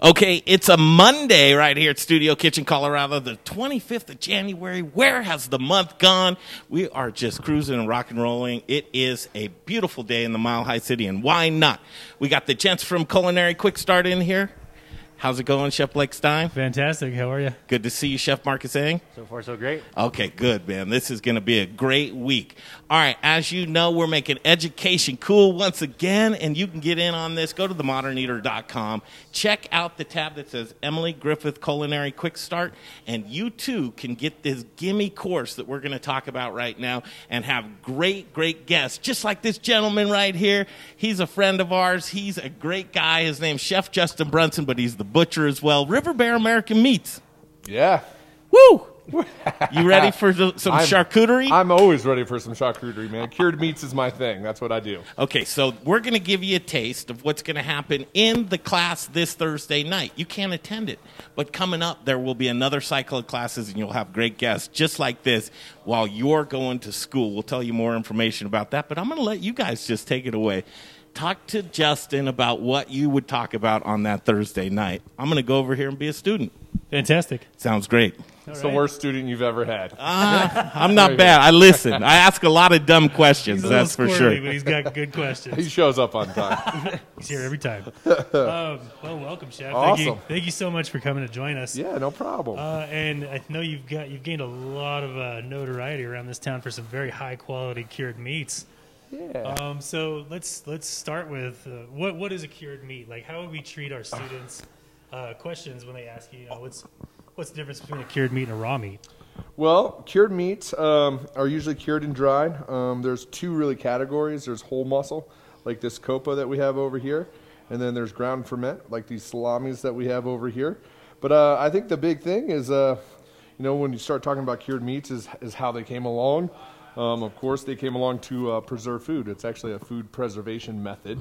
Okay, it's a Monday right here at Studio Kitchen, Colorado, the 25th of January. Where has the month gone? We are just cruising and rock and rolling. It is a beautiful day in the Mile High City, and why not? We got the gents from Culinary Quick Start in here. How's it going, Chef Blake Stein? Fantastic. How are you? Good to see you, Chef Marcus Ang. So far, so great. Okay, good, man. This is going to be a great week. All right, as you know, we're making education cool once again, and you can get in on this. Go to themoderneater.com. Check out the tab that says Emily Griffith Culinary Quick Start, and you too can get this gimme course that we're going to talk about right now and have great, great guests, just like this gentleman right here. He's a friend of ours. He's a great guy. His name's Chef Justin Brunson, but he's the butcher as well. River Bear American Meats. Yeah. Woo! you ready for the, some I'm- charcuterie? I'm always ready for some charcuterie, man. Cured meats is my thing. That's what I do. Okay, so we're going to give you a taste of what's going to happen in the class this Thursday night. You can't attend it, but coming up, there will be another cycle of classes, and you'll have great guests just like this while you're going to school. We'll tell you more information about that, but I'm going to let you guys just take it away. Talk to Justin about what you would talk about on that Thursday night. I'm going to go over here and be a student. Fantastic. Sounds great. It's the worst student you've ever had. I'm not bad. I listen. I ask a lot of dumb questions. He's a little That's for sure. but he's got good questions. he shows up on time. He's here every time. um, well, welcome, Chef. Thank you, Awesome. thank you so much for coming to join us. yeah, no problem. Uh, and I know you've got you've gained a lot of uh, notoriety around this town for some very high quality cured meats. Yeah. Um, so let's let's start with uh, what what is a cured meat? Like, how would we treat our students' uh, questions when they ask you, you know, what's what's the difference between a cured meat and a raw meat? Well, cured meats um, are usually cured and dried. Um, there's two really categories. There's whole muscle, like this copa that we have over here, and then there's ground ferment, like these salamis that we have over here. But uh, I think the big thing is, uh, you know, when you start talking about cured meats, is is how they came along. Um, of course, they came along to uh, preserve food. It's actually a food preservation method.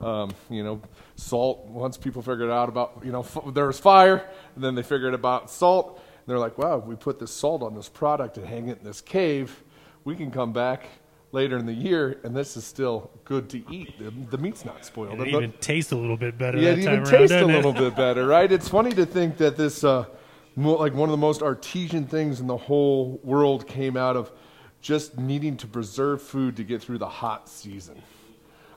Um, you know, salt. Once people figured out about, you know, f- there was fire, and then they figured about salt. And they're like, wow, if we put this salt on this product and hang it in this cave, we can come back later in the year, and this is still good to eat. The, the meat's not spoiled. And it even tastes a little bit better yeah, it even tastes a little bit better, right? It's funny to think that this, uh, mo- like one of the most artesian things in the whole world, came out of just needing to preserve food to get through the hot season.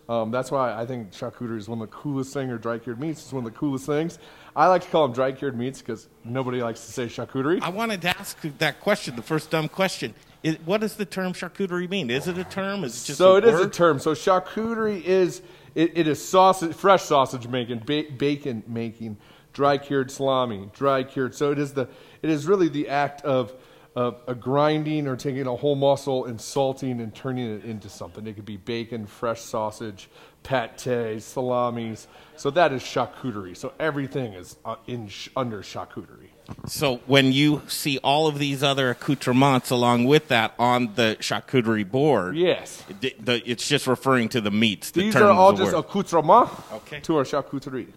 Um, that's why I think charcuterie is one of the coolest things, or dry cured meats is one of the coolest things. I like to call them dry cured meats because nobody likes to say charcuterie. I wanted to ask that question, the first dumb question. Is, what does the term charcuterie mean? Is it a term? Is it just so it is a term. So charcuterie is it, it is sausage, fresh sausage making, ba- bacon making, dry cured salami, dry cured. So it is the it is really the act of of a grinding or taking a whole muscle and salting and turning it into something. It could be bacon, fresh sausage, pate, salamis. So that is charcuterie. So everything is uh, in under charcuterie. So when you see all of these other accoutrements along with that on the charcuterie board, Yes. the, the, it's just referring to the meats. The These are all the just word. accoutrements Okay. to our charcuterie.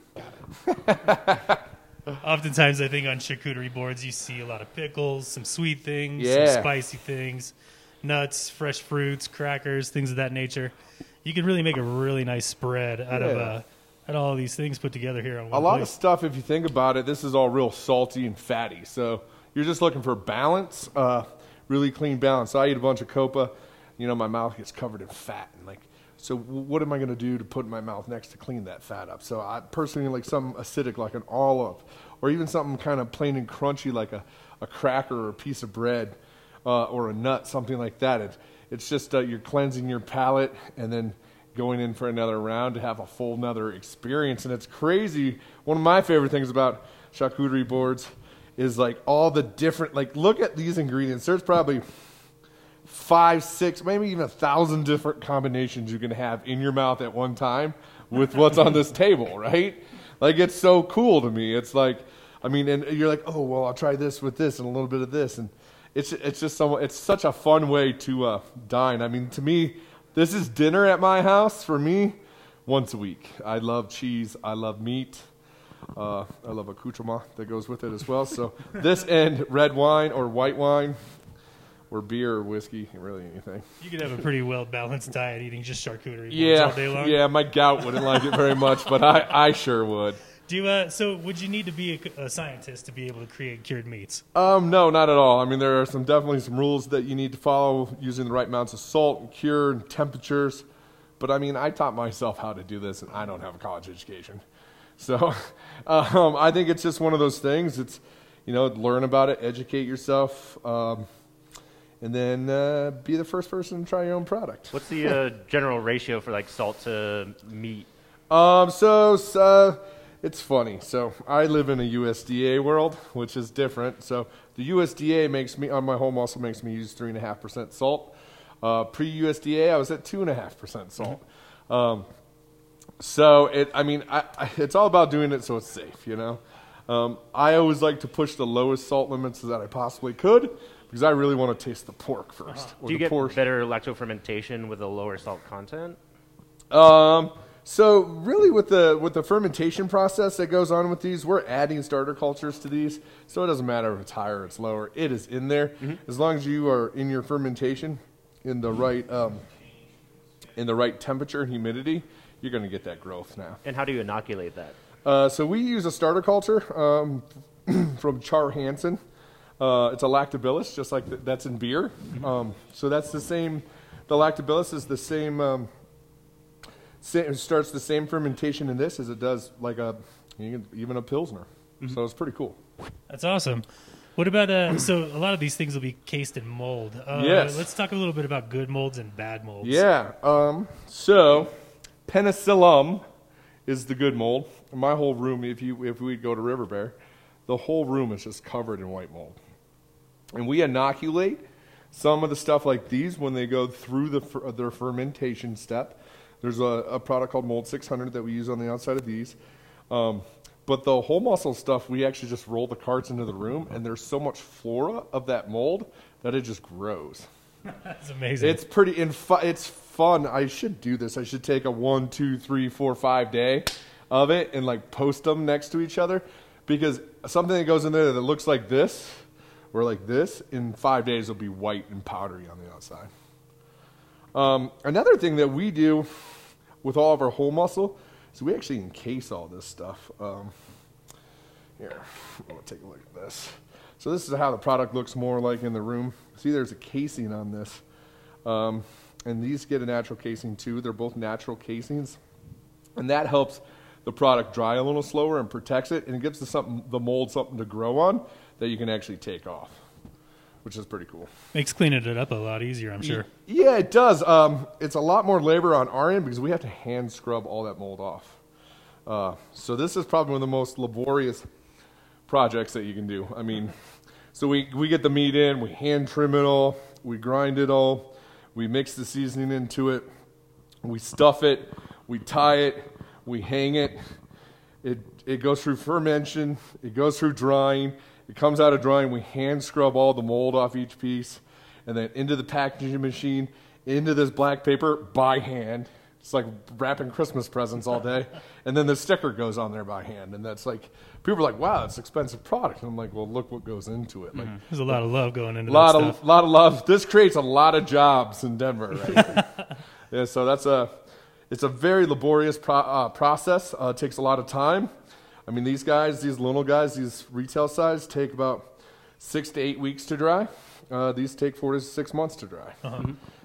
Oftentimes, I think on charcuterie boards, you see a lot of pickles, some sweet things, Yeah. some spicy things, nuts, fresh fruits, crackers, things of that nature. You can really make a really nice spread out of uh, out of all these things put together here on one A lot plate. of stuff, if you think about it, this is all real salty and fatty. So you're just looking for balance, uh, really clean balance. So I eat a bunch of copa, you know, my mouth gets covered in fat, and like, so what am I going to do to put in my mouth next to clean that fat up? So I personally like something acidic, like an olive, or even something kind of plain and crunchy, like a, a cracker or a piece of bread, uh, or a nut, something like that. It, it's just uh, you're cleansing your palate, and then going in for another round to have a full another experience. And it's crazy. One of my favorite things about charcuterie boards is like all the different like look at these ingredients. There's probably five, six, maybe even a thousand different combinations you can have in your mouth at one time with what's on this table, right? Like it's so cool to me. It's like, I mean, and you're like, oh well, I'll try this with this and a little bit of this, and it's it's just so it's such a fun way to uh, dine. I mean, to me, this is dinner at my house for me once a week. I love cheese. I love meat. Uh, I love accoutrement that goes with it as well. So this and red wine or white wine or beer or whiskey, really anything. You could have a pretty well balanced diet eating just charcuterie boards all day Yeah, long. yeah. My gout wouldn't like it very much, but I, I sure would. Do you, uh, so would you need to be a, a scientist to be able to create cured meats? Um, no, not at all. I mean, there are some definitely some rules that you need to follow using the right amounts of salt and cure and temperatures. But I mean, I taught myself how to do this, and I don't have a college education. So um, I think it's just one of those things. It's, you know, learn about it, educate yourself, um, and then uh, be the first person to try your own product. What's the uh, general ratio for like salt to meat? Um, so, so it's funny. So I live in a USDA world, which is different. So the USDA makes me on my home also makes me use three and a half percent salt. Uh, Pre USDA, I was at two and a half percent salt. Um, so it, I mean, I, I, it's all about doing it so it's safe, you know. Um, I always like to push the lowest salt limits that I possibly could because I really want to taste the pork 1st Uh-huh. Do you get better lactofermentation with a lower salt content? Um, so really, with the with the fermentation process that goes on with these, we're adding starter cultures to these, so it doesn't matter if it's higher or it's lower. It is in there as long as you are in your fermentation in the right um, in the right temperature and humidity. You're going to get that growth now. And how do you inoculate that? Uh, so we use a starter culture um, from Char Hansen. Uh, it's a lactobacillus, just like th- that's in beer. Um, so that's the same. The lactobacillus is the same. Um, sa- starts the same fermentation in this as it does like a even a pilsner. So it's pretty cool. That's awesome. What about uh? So a lot of these things will be cased in mold. Uh, Yes. Let's talk a little bit about good molds and bad molds. Yeah. Um, so penicillium is the good mold. My whole room, if you if we go to River Bear, the whole room is just covered in white mold, and we inoculate some of the stuff like these when they go through the their fermentation step. There's a, a product called Mold 600 that we use on the outside of these. Um, but the whole muscle stuff, we actually just roll the carts into the room, and there's so much flora of that mold that it just grows. That's amazing. It's pretty it's fun. I should do this. I should take a one, two, three, four, five day of it and like post them next to each other because something that goes in there that looks like this or like this in five days will be white and powdery on the outside. Um, another thing that we do with all of our whole muscle is we actually encase all this stuff. Um, here, gonna take a look at this. So this is how the product looks more like in the room. See, there's a casing on this, um, and these get a natural casing too. They're both natural casings, and that helps the product dry a little slower and protects it, and it gives the something the mold something to grow on that you can actually take off, which is pretty cool. Makes cleaning it up a lot easier, I'm sure. Yeah, it does. Um, it's a lot more labor on our end because we have to hand scrub all that mold off. Uh, so this is probably one of the most laborious projects that you can do. I mean, so we, we get the meat in, we hand trim it all, we grind it all, we mix the seasoning into it, we stuff it, we tie it, we hang it. It, it goes through fermentation, it goes through drying, it comes out of drying, we hand scrub all the mold off each piece, and then into the packaging machine, into this black paper by hand. It's like wrapping Christmas presents all day. And then the sticker goes on there by hand. And that's like, people are like, wow, it's expensive product. And I'm like, well, look what goes into it. Like, mm-hmm. There's a lot of love going into a lot that of stuff. lot of love. This creates a lot of jobs in Denver. Right yeah, so that's a it's a very laborious pro, uh, process. Uh, it takes a lot of time. I mean, these guys, these little guys, these retail size take about six to eight weeks to dry. Uh, these take four to six months to dry.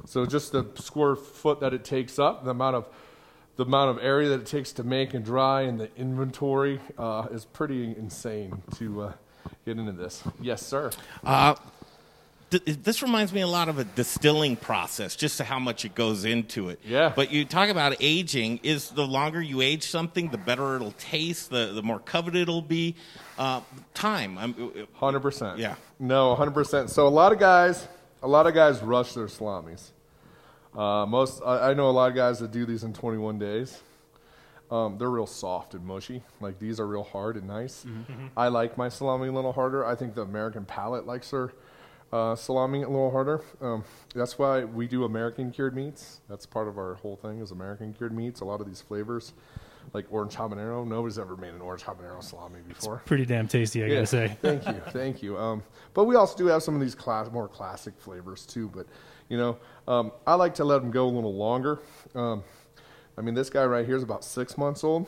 So just the square foot that it takes up, the amount of the amount of area that it takes to make and dry, and the inventory uh, is pretty insane to uh, get into this. Yes, sir. Uh, th- this reminds me a lot of a distilling process, just to how much it goes into it. Yeah. But you talk about aging. Is the longer you age something, the better it'll taste, the, the more coveted it'll be. Uh, time. I'm, Hundred percent. Yeah. No, hundred percent. So a lot of guys, a lot of guys rush their salamis. Uh, most, I, I know a lot of guys that do these in 21 days. Um, they're real soft and mushy. Like these are real hard and nice. I like my salami a little harder. I think the American palate likes their uh, salami a little harder. Um, that's why we do American cured meats. That's part of our whole thing is American cured meats. A lot of these flavors, like orange habanero. Nobody's ever made an orange habanero salami before. It's Pretty damn tasty, I Yeah, gotta say. thank you, thank you. Um, but we also do have some of these class, more classic flavors too. But you know, um, I like to let them go a little longer. Um, I mean, this guy right here is about six months old.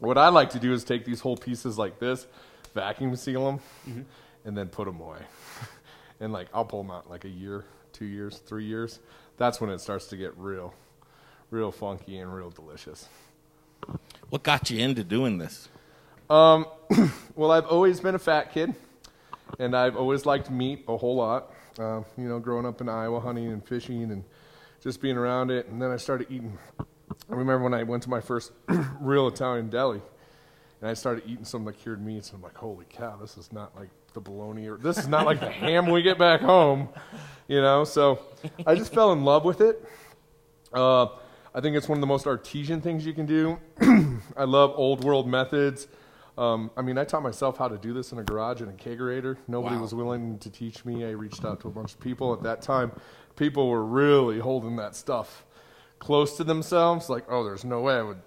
what I like to do is take these whole pieces like this, vacuum seal them, and then put them away. and like I'll pull them out in like a year, two years, three years. That's when it starts to get real, real funky and real delicious. What got you into doing this? Well, I've always been a fat kid, and I've always liked meat a whole lot. Uh, you know, growing up in Iowa, hunting and fishing, and just being around it. And then I started eating. I remember when I went to my first real Italian deli, and I started eating some of the cured meats. And I'm like, holy cow, this is not like the bologna, or this is not like the ham we get back home. You know, so I just fell in love with it. Uh, I think it's one of the most artesian things you can do. I love old world methods. Um, I mean, I taught myself how to do this in a garage in a kegerator. Nobody Wow. was willing to teach me. I reached out to a bunch of people at that time. People were really holding that stuff close to themselves. Like, oh, there's no way I would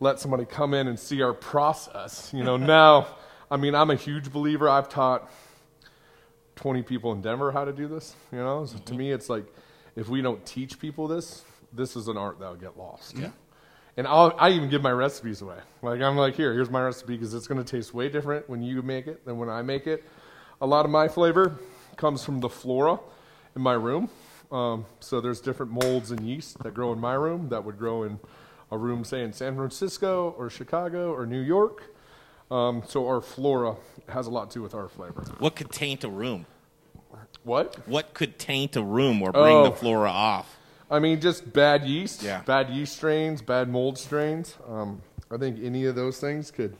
let somebody come in and see our process. You know, now, I mean, I'm a huge believer. I've taught 20 people in Denver how to do this. You know, so to me, it's like if we don't teach people this, this is an art that'll get lost. Yeah. And I'll, I even give my recipes away. Like I'm like, here, here's my recipe because it's going to taste way different when you make it than when I make it. A lot of my flavor comes from the flora in my room. Um, so there's different molds and yeast that grow in my room that would grow in a room, say in San Francisco or Chicago or New York. Um, so our flora has a lot to do with our flavor. What could taint a room? What? What could taint a room or bring the Oh. flora off? I mean, just bad yeast, Yeah. bad yeast strains, bad mold strains. Um, I think any of those things could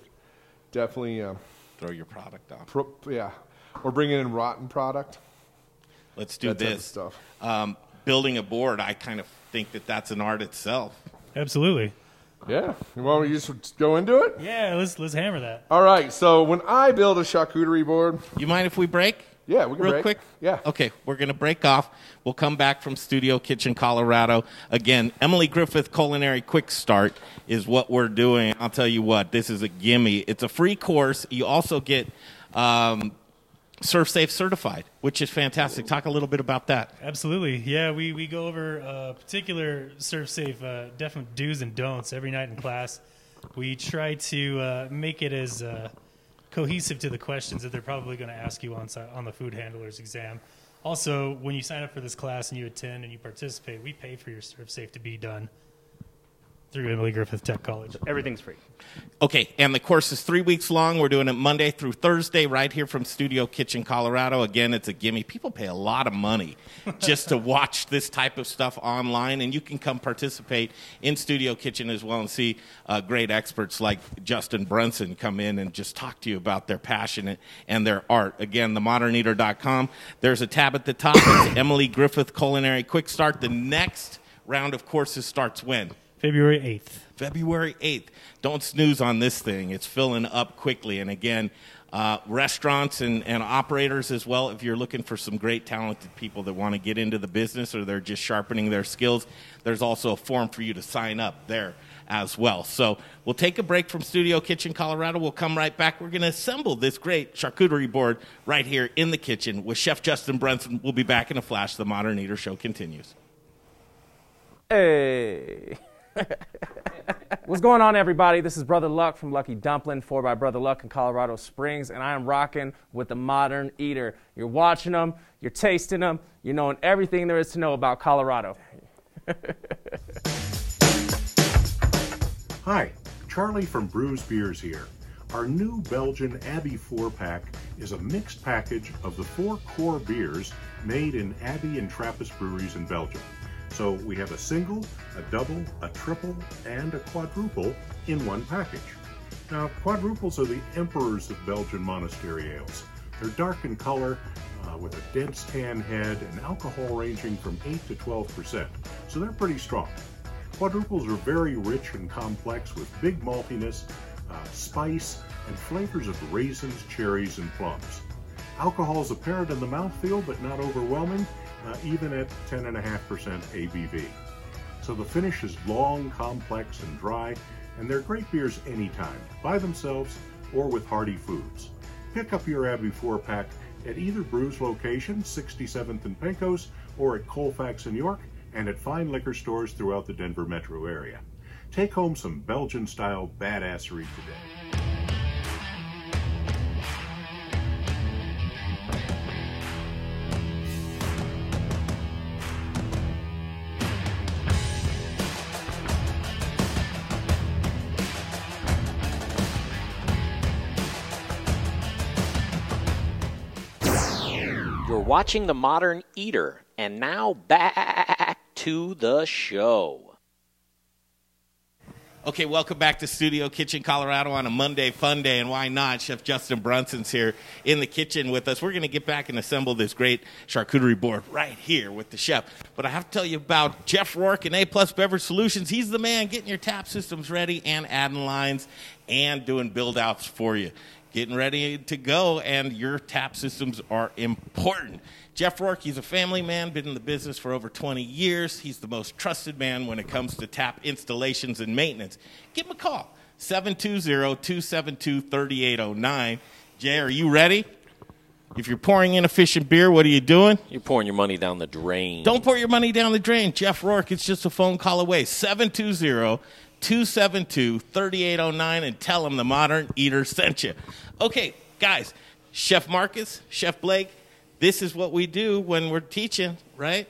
definitely, uh, Throw your product off. pro- yeah, or bring in rotten product. Let's do that type of this. stuff. Um, building a board, I kind of think that that's an art itself. Absolutely. Yeah, you want me to just go into it? Yeah, let's let's hammer that. All right. So when I build a charcuterie board, You mind if we break? Yeah, we can break. Real break. quick? Yeah. Okay, we're going to break off. We'll come back from Studio Kitchen, Colorado. Again, Emily Griffith Culinary Quick Start is what we're doing. I'll tell you what, this is a gimme. It's a free course. You also get um, ServSafe certified, which is fantastic. Talk a little bit about that. Absolutely. Yeah, we, we go over uh, particular ServSafe uh, definite do's and don'ts every night in class. We try to uh, make it as uh, cohesive to the questions that they're probably going to ask you on, on the food handler's exam. Also, when you sign up for this class and you attend and you participate, we pay for your ServSafe to be done through Emily Griffith Tech College. Everything's free. Okay, and the course is three weeks long. We're doing it Monday through Thursday right here from Studio Kitchen, Colorado. Again, it's a gimme. People pay a lot of money just to watch this type of stuff online, and you can come participate in Studio Kitchen as well and see uh, great experts like Justin Brunson come in and just talk to you about their passion and their art. Again, themoderneater.com. There's a tab at the top. It's Emily Griffith Culinary Quick Start. The next round of courses starts when? February 8th. February 8th. Don't snooze on this thing. It's filling up quickly. And again, uh, restaurants and, and operators as well, if you're looking for some great talented people that want to get into the business or they're just sharpening their skills, there's also a form for you to sign up there as well. So we'll take a break from Studio Kitchen Colorado. We'll come right back. We're going to assemble this great charcuterie board right here in the kitchen with Chef Justin Brunson. We'll be back in a flash. The Modern Eater Show continues. Hey. What's going on, everybody? This is Brother Luck from Lucky Dumpling, 4 by Brother Luck in Colorado Springs, and I am rocking with the Modern Eater. You're watching them, you're tasting them, you're knowing everything there is to know about Colorado. Hi, Charlie from Bruz Beers here. Our new Belgian Abbey 4 pack is a mixed package of the four core beers made in Abbey and Trappist breweries in Belgium. So we have a single, a double, a triple, and a quadruple in one package. Now, quadruples are the emperors of Belgian monastery ales. They're dark in color, uh, with a dense tan head, and alcohol ranging from 8 to 12%, so they're pretty strong. Quadruples are very rich and complex with big maltiness, uh, spice, and flavors of raisins, cherries, and plums. Alcohol is apparent in the mouthfeel, but not overwhelming, uh, even at 10.5% ABV. So the finish is long, complex, and dry, and they're great beers anytime, by themselves or with hearty foods. Pick up your Abbey 4 pack at either Bruz location, 67th and Pecos, or at Colfax in York, and at fine liquor stores throughout the Denver metro area. Take home some Belgian style badassery today. You're watching The Modern Eater, and now back to the show. Okay, welcome back to Studio Kitchen Colorado on a Monday fun day, and why not? Chef Justin Brunson's here in the kitchen with us. We're going to get back and assemble this great charcuterie board right here with the chef. But I have to tell you about Jeff Rourke and A Plus Beverage Solutions. He's the man getting your tap systems ready and adding lines and doing build outs for you. Getting ready to go, and your tap systems are important. Jeff Rourke, he's a family man, been in the business for over 20 years. He's the most trusted man when it comes to tap installations and maintenance. Give him a call, 720-272-3809. Jay, are you ready? If you're pouring inefficient beer, what are you doing? You're pouring your money down the drain. Don't pour your money down the drain. Jeff Rourke, it's just a phone call away. 720 272 3809 and tell him the modern eater sent you. Okay, guys, Chef Marcus, Chef Blake, this is what we do when we're teaching, right?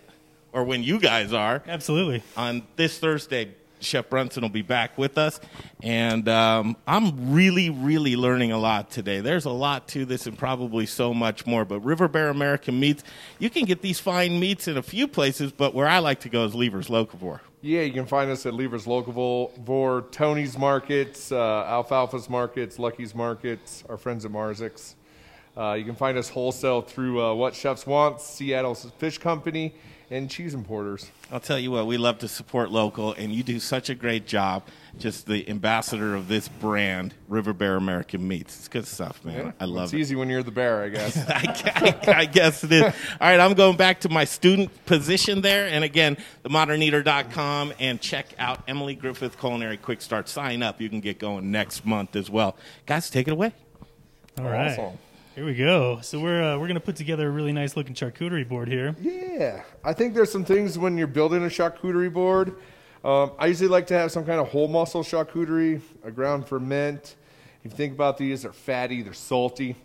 Or when you guys are. Absolutely. On this Thursday, Chef Brunson will be back with us. And um, I'm really, really learning a lot today. There's a lot to this and probably so much more. But River Bear American Meats, you can get these fine meats in a few places, but where I like to go is Leevers Locavore. Yeah, you can find us at Leevers Local Locavore, Tony's Markets, uh, Alfalfa's Markets, Lucky's Markets, our friends at Marczyk's. Uh, you can find us wholesale through uh, What Chefs Want, Seattle's Fish Company, and Cheese Importers. I'll tell you what, we love to support local, and you do such a great job. Just the ambassador of this brand, River Bear American Meats. It's good stuff, man. I love it's it. It's easy when you're the bear, I guess. I, I, I guess it is. All right, I'm going back to my student position there. And again, themoderneater.com and check out Emily Griffith Culinary Quick Start. Sign up. You can get going next month as well. Guys, take it away. All right. Awesome. Here we go. So we're uh, we're gonna put together a really nice looking charcuterie board here. Yeah, I think there's some things when you're building a charcuterie board. Um, I usually like to have some kind of whole muscle charcuterie, a ground ferment. If you think about these, they're fatty, they're salty.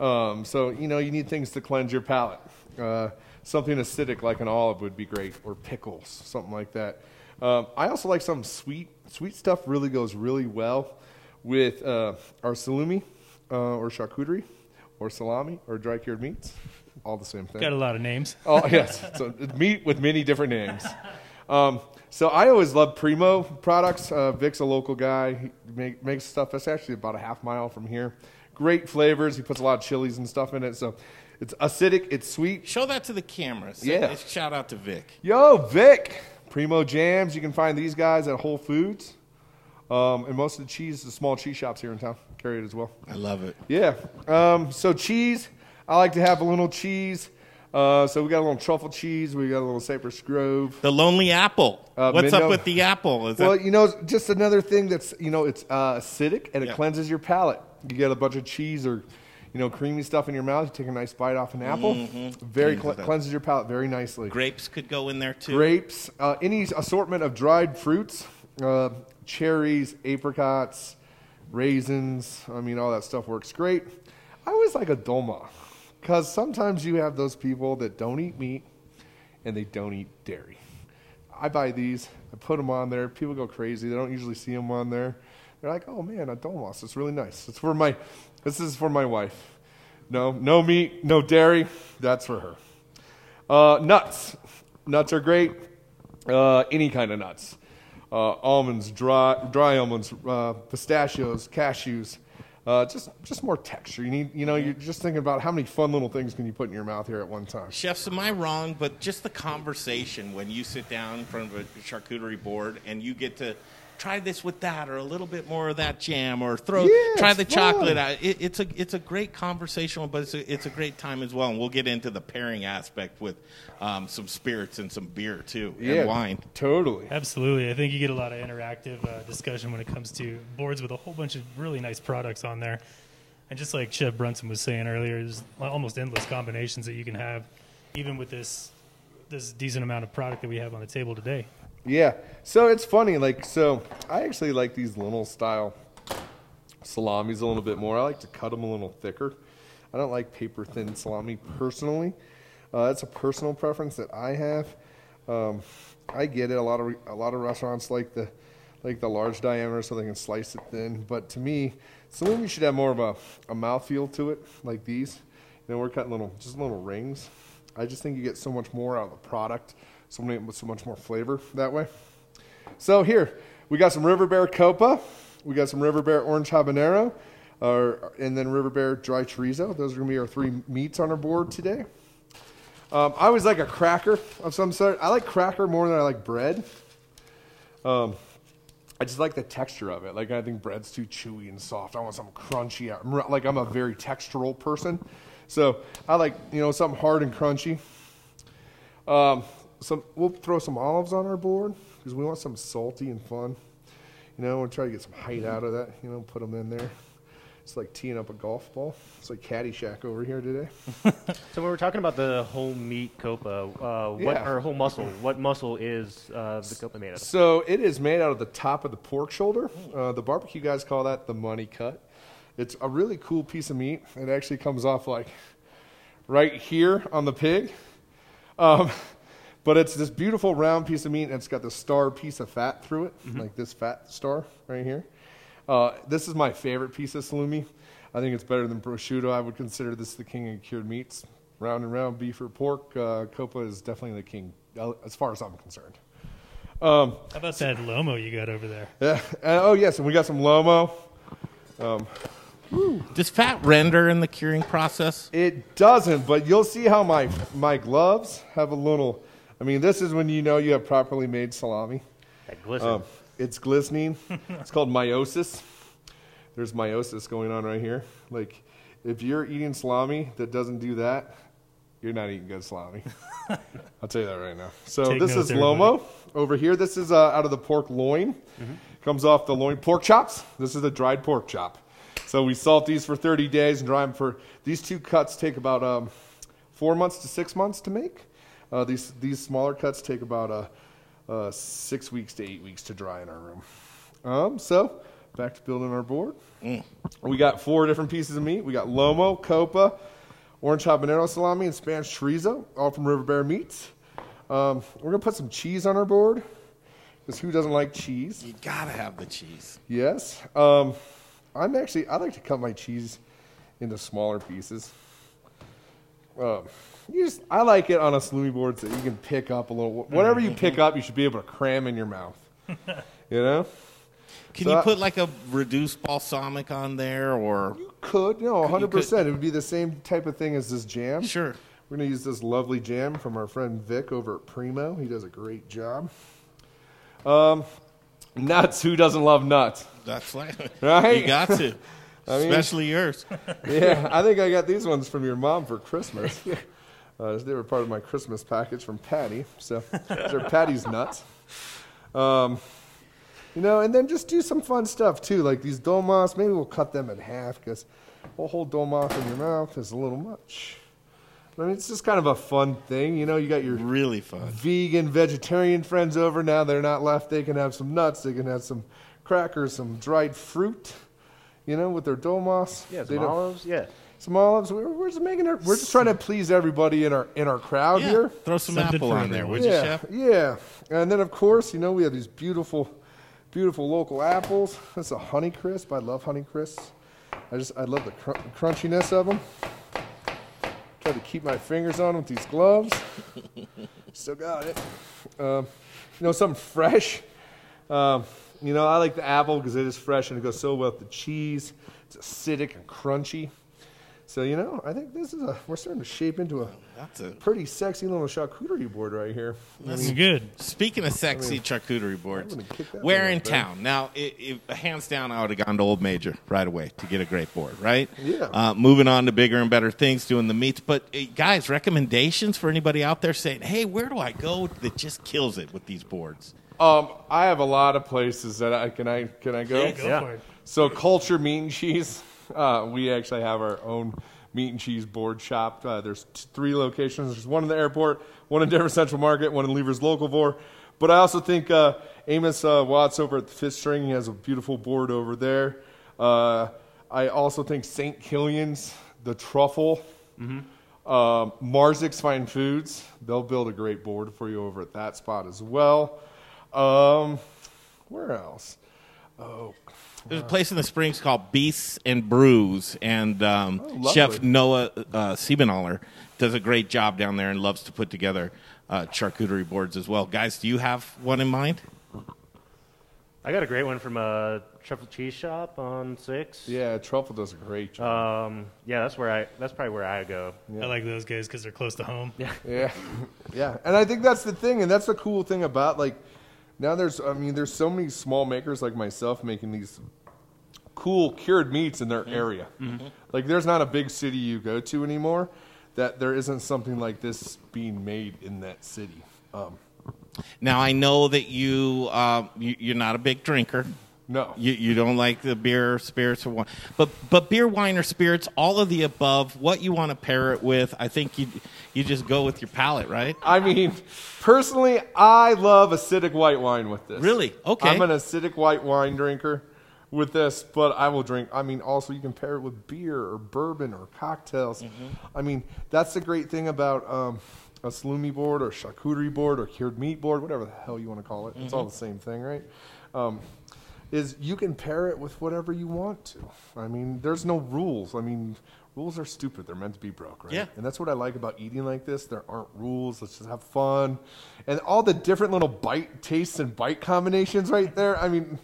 Um, so, you know, you need things to cleanse your palate. Uh, something acidic like an olive would be great, or pickles, something like that. Um, I also like some sweet. Sweet stuff really goes really well with uh, our salumi uh, or charcuterie or salami or dry cured meats. All the same thing. Got a lot of names. Oh yes, so meat with many different names. Um, so I always love Primo products. Uh, Vic's a local guy. He make, makes stuff that's actually about a half mile from here. Great flavors. He puts a lot of chilies and stuff in it. So it's acidic. It's sweet. Show that to the camera. Yeah. Shout out to Vic. Yo, Vic. Primo jams. You can find these guys at Whole Foods. Um, and most of the cheese, the small cheese shops here in town carry it as well. I love it. Yeah. Um, so cheese, I like to have a little cheese. Uh, so we got a little truffle cheese. We got a little Cypress Grove. The Lonely Apple. Uh, What's up with the apple? Is Well, that you know, just another thing that's you know it's uh, acidic and it Yeah. cleanses your palate. You get a bunch of cheese or you know creamy stuff in your mouth. You take a nice bite off an apple. Very Cleanses cle- cleanses your palate very nicely. grapes could go in there too? Grapes, uh, any assortment of dried fruits, uh, cherries, apricots, raisins. I mean, all that stuff works great. I always like a dolma because sometimes you have those people that don't eat meat and they don't eat dairy. I buy these, I put them on there. People go crazy. They don't usually see them on there. They're like, "Oh man, a dolmas. It's really nice. It's for my. This is for my wife. No, no meat, no dairy. That's for her. Uh, nuts. Nuts are great. Uh, any kind of nuts. Uh, almonds, dry, dry almonds, uh, pistachios, cashews. Uh, just, just more texture. You need, you know, you're just thinking about how many fun little things can you put in your mouth here at one time. Chefs, am I wrong? But just the conversation when you sit down in front of a charcuterie board and you get to try this with that, or a little bit more of that jam, or throw Yeah, try it's the chocolate. out. It, it's a it's a great conversational, but it's a, it's a great time as well. And we'll get into the pairing aspect with um, some spirits and some beer too, and wine. Totally. Absolutely. I think you get a lot of interactive uh, discussion when it comes to boards with a whole bunch of really nice products on there. And just like Chef Brunson was saying earlier, there's almost endless combinations that you can have, even with this this decent amount of product that we have on the table today. Yeah. So it's funny, like so I actually like these little style salamis a little bit more. I like to cut them a little thicker. I don't like paper thin salami personally. Uh, that's a personal preference that I have. Um, I get it. A lot of a lot of restaurants like the like the large diameter so they can slice it thin. But to me, salami should have more of a, a mouthfeel to it, like these. You know, we're cutting little just little rings. I just think you get so much more out of the product, so many so much more flavor that way. So here we got some River Bear Copa, we got some River Bear Orange Habanero, uh, and then River Bear Dry Chorizo. Those are gonna be our three meats on our board today. Um, I always like a cracker of some sort. I like cracker more than I like bread. Um, I just like the texture of it. Like I think bread's too chewy and soft. I want something crunchy. I'm like I'm a very textural person, so I like you know something hard and crunchy. Um, some we'll throw some olives on our board because we want some salty and fun. You know, we'll try to get some height out of that. You know, put them in there. It's like teeing up a golf ball. It's like Caddyshack over here today. So when we're talking about the whole meat copa, uh, what Yeah. or whole muscle? What muscle is uh, the copa made out of? So it is made out of the top of the pork shoulder. Uh, the barbecue guys call that the money cut. It's a really cool piece of meat. It actually comes off like right here on the pig. Um, but it's this beautiful round piece of meat, and it's got the star piece of fat through it, like this fat star right here. Uh, this is my favorite piece of salumi. I think it's better than prosciutto. I would consider this the king of cured meats. Round and round, beef or pork. Uh, Copa is definitely the king, uh, as far as I'm concerned. Um, How about that Lomo you got over there? yeah. And, oh yes, and we got some lomo. Does fat render in the curing process? It doesn't, but you'll see how my my gloves have a little. I mean, this is when you know you have properly made salami. That glisten. Um, it's glistening. it's called meiosis. There's meiosis going on right here. Like, if you're eating salami that doesn't do that, you're not eating good salami. I'll tell you that right now. So Take this is lomo over here. This is uh, out of the pork loin. Comes off the loin pork chops. This is a dried pork chop. So we salt these for 30 days and dry them for. These two cuts take about um, four months to six months to make. Uh, these these smaller cuts take about uh, uh, six weeks to eight weeks to dry in our room. Um, so back to building our board. We got four different pieces of meat. We got lomo, copa, orange habanero salami, and Spanish chorizo, all from River Bear Meats. Um, we're gonna put some cheese on our board because who doesn't like cheese? You gotta have the cheese. Yes. Um, I'm actually I like to cut my cheese into smaller pieces. Um, you just I like it on a salumi board so you can pick up a little. Whatever you pick up, you should be able to cram in your mouth. You know. Can So you I- put like a reduced balsamic on there, or you Could no, Could- you 100. could- percent It would be the same type of thing as this jam. sure? We're gonna use this lovely jam from our friend Vic over at Primo. He does a great job. Um, nuts. Who doesn't love nuts? That's like Right? you got to, I mean- especially yours. yeah, I think I got these ones from your mom for Christmas. Uh, they were part of my Christmas package from Patty. So these are Patty's nuts. Um, you know, and then just do some fun stuff too, like these domas. Maybe we'll cut them in half because a whole doma in your mouth is a little much. I mean, it's just kind of a fun thing. You know, you got your Really fun. vegan, vegetarian friends over. Now they're not left. They can have some nuts. They can have some crackers, some dried fruit. You know, with their domas. yeah, They some don't- olives. Yeah. some olives. We're, we're just making it. We're just trying to please everybody in our in our crowd Yeah, here. throw some Something apple for on there, everyone. would you, yeah, chef? yeah. And then of course, you know, we have these beautiful, beautiful local apples. That's a Honey Crisp. I love Honey Crisps. I just I love the cr- crunchiness of them. Try to keep my fingers on with these gloves. Still got it. Um, you know, something fresh. Um, you know, I like the apple because it is fresh and it goes so well with the cheese. It's acidic and crunchy. So you know, I think this is a we're starting to shape into a That's a. pretty sexy little charcuterie board right here. That's good. Speaking of sexy charcuterie boards, gonna kick that where in up there. town? Now, it, it, hands down, I would have gone to Old Major right away to get a great board, right? Yeah. Uh, moving on to bigger and better things, doing the meats. But uh, guys, recommendations for anybody out there saying, "Hey, where do I go that just kills it with these boards?" Um, I have a lot of places that I can I can I go. Yeah, go Yeah. for it. So Culture Meat and Cheese, uh, we actually have our own meat and cheese board shop. Uh, there's t- three locations. There's one in the airport, one in Denver Central Market, one in Leevers Locavore. But I also think uh, Amos uh, Watts over at the Fifth String he has a beautiful board over there. Uh, I also think St. Kilian's, the Truffle, uh, Marczyk's Fine Foods, they'll build a great board for you over at that spot as well. Um, where else? Oh, There's a place in the Springs called Beasts and Brews, and um, Oh. Chef Noah uh, Siebenaller does a great job down there and loves to put together uh, charcuterie boards as well. Guys, do you have one in mind? I got a great one from a truffle cheese shop on Six. yeah, Truffle does a great job. Um, yeah, that's where I. That's probably where I go. I like those guys because they're close to home. Yeah. Yeah, yeah, and I think that's the thing, and that's the cool thing about like now. There's, I mean, there's so many small makers like myself making these cool cured meats in their area. Like, there's not a big city you go to anymore that there isn't something like this being made in that city. Um, Now I know that you, uh, you you're not a big drinker. No, You, you don't like the beer, spirits, or wine, but but beer, wine, or spirits, all of the above. What you want to pair it with, I think you you just go with your palate, right? I mean, personally, I love acidic white wine with this. Really? Okay. I'm an acidic white wine drinker with this, but I will drink. I mean, also you can pair it with beer or bourbon or cocktails. Mm-hmm. I mean, that's the great thing about um, a salumi board or charcuterie board or cured meat board, whatever the hell you want to call it. It's Mm-hmm. all the same thing, right? Um, is you can pair it with whatever you want to. I mean, there's no rules. I mean, rules are stupid. They're meant to be broke, right? Yeah. And that's what I like about eating like this. There aren't rules. Let's just have fun. And all the different little bite tastes and bite combinations right there. I mean,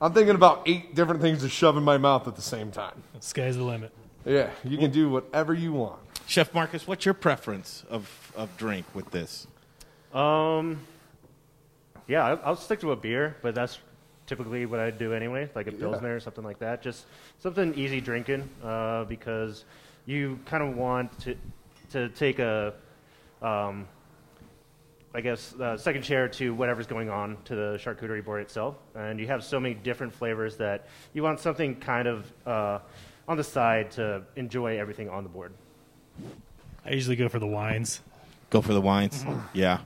I'm thinking about eight different things to shove in my mouth at the same time. Sky's the limit. Yeah, you can do whatever you want. Chef Marcus, what's your preference of, of drink with this? Um, yeah, I'll, I'll stick to a beer, but that's typically what I do anyway, like a pilsner or something like that. Just something easy drinking, uh, because you kind of want to to take a, um, I guess, uh, second chair to whatever's going on to the charcuterie board itself, and you have so many different flavors that you want something kind of uh, on the side to enjoy everything on the board. I usually go for the wines. Go for the wines. Yeah,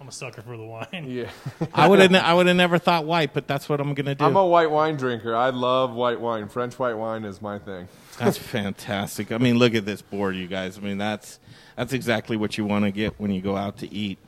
I'm a sucker for the wine. Yeah. I would have I would have never thought white, but that's what I'm gonna do. I'm a white wine drinker. I love white wine. French white wine is my thing. That's fantastic. I mean, look at this board, you guys. I mean, that's that's exactly what you want to get when you go out to eat.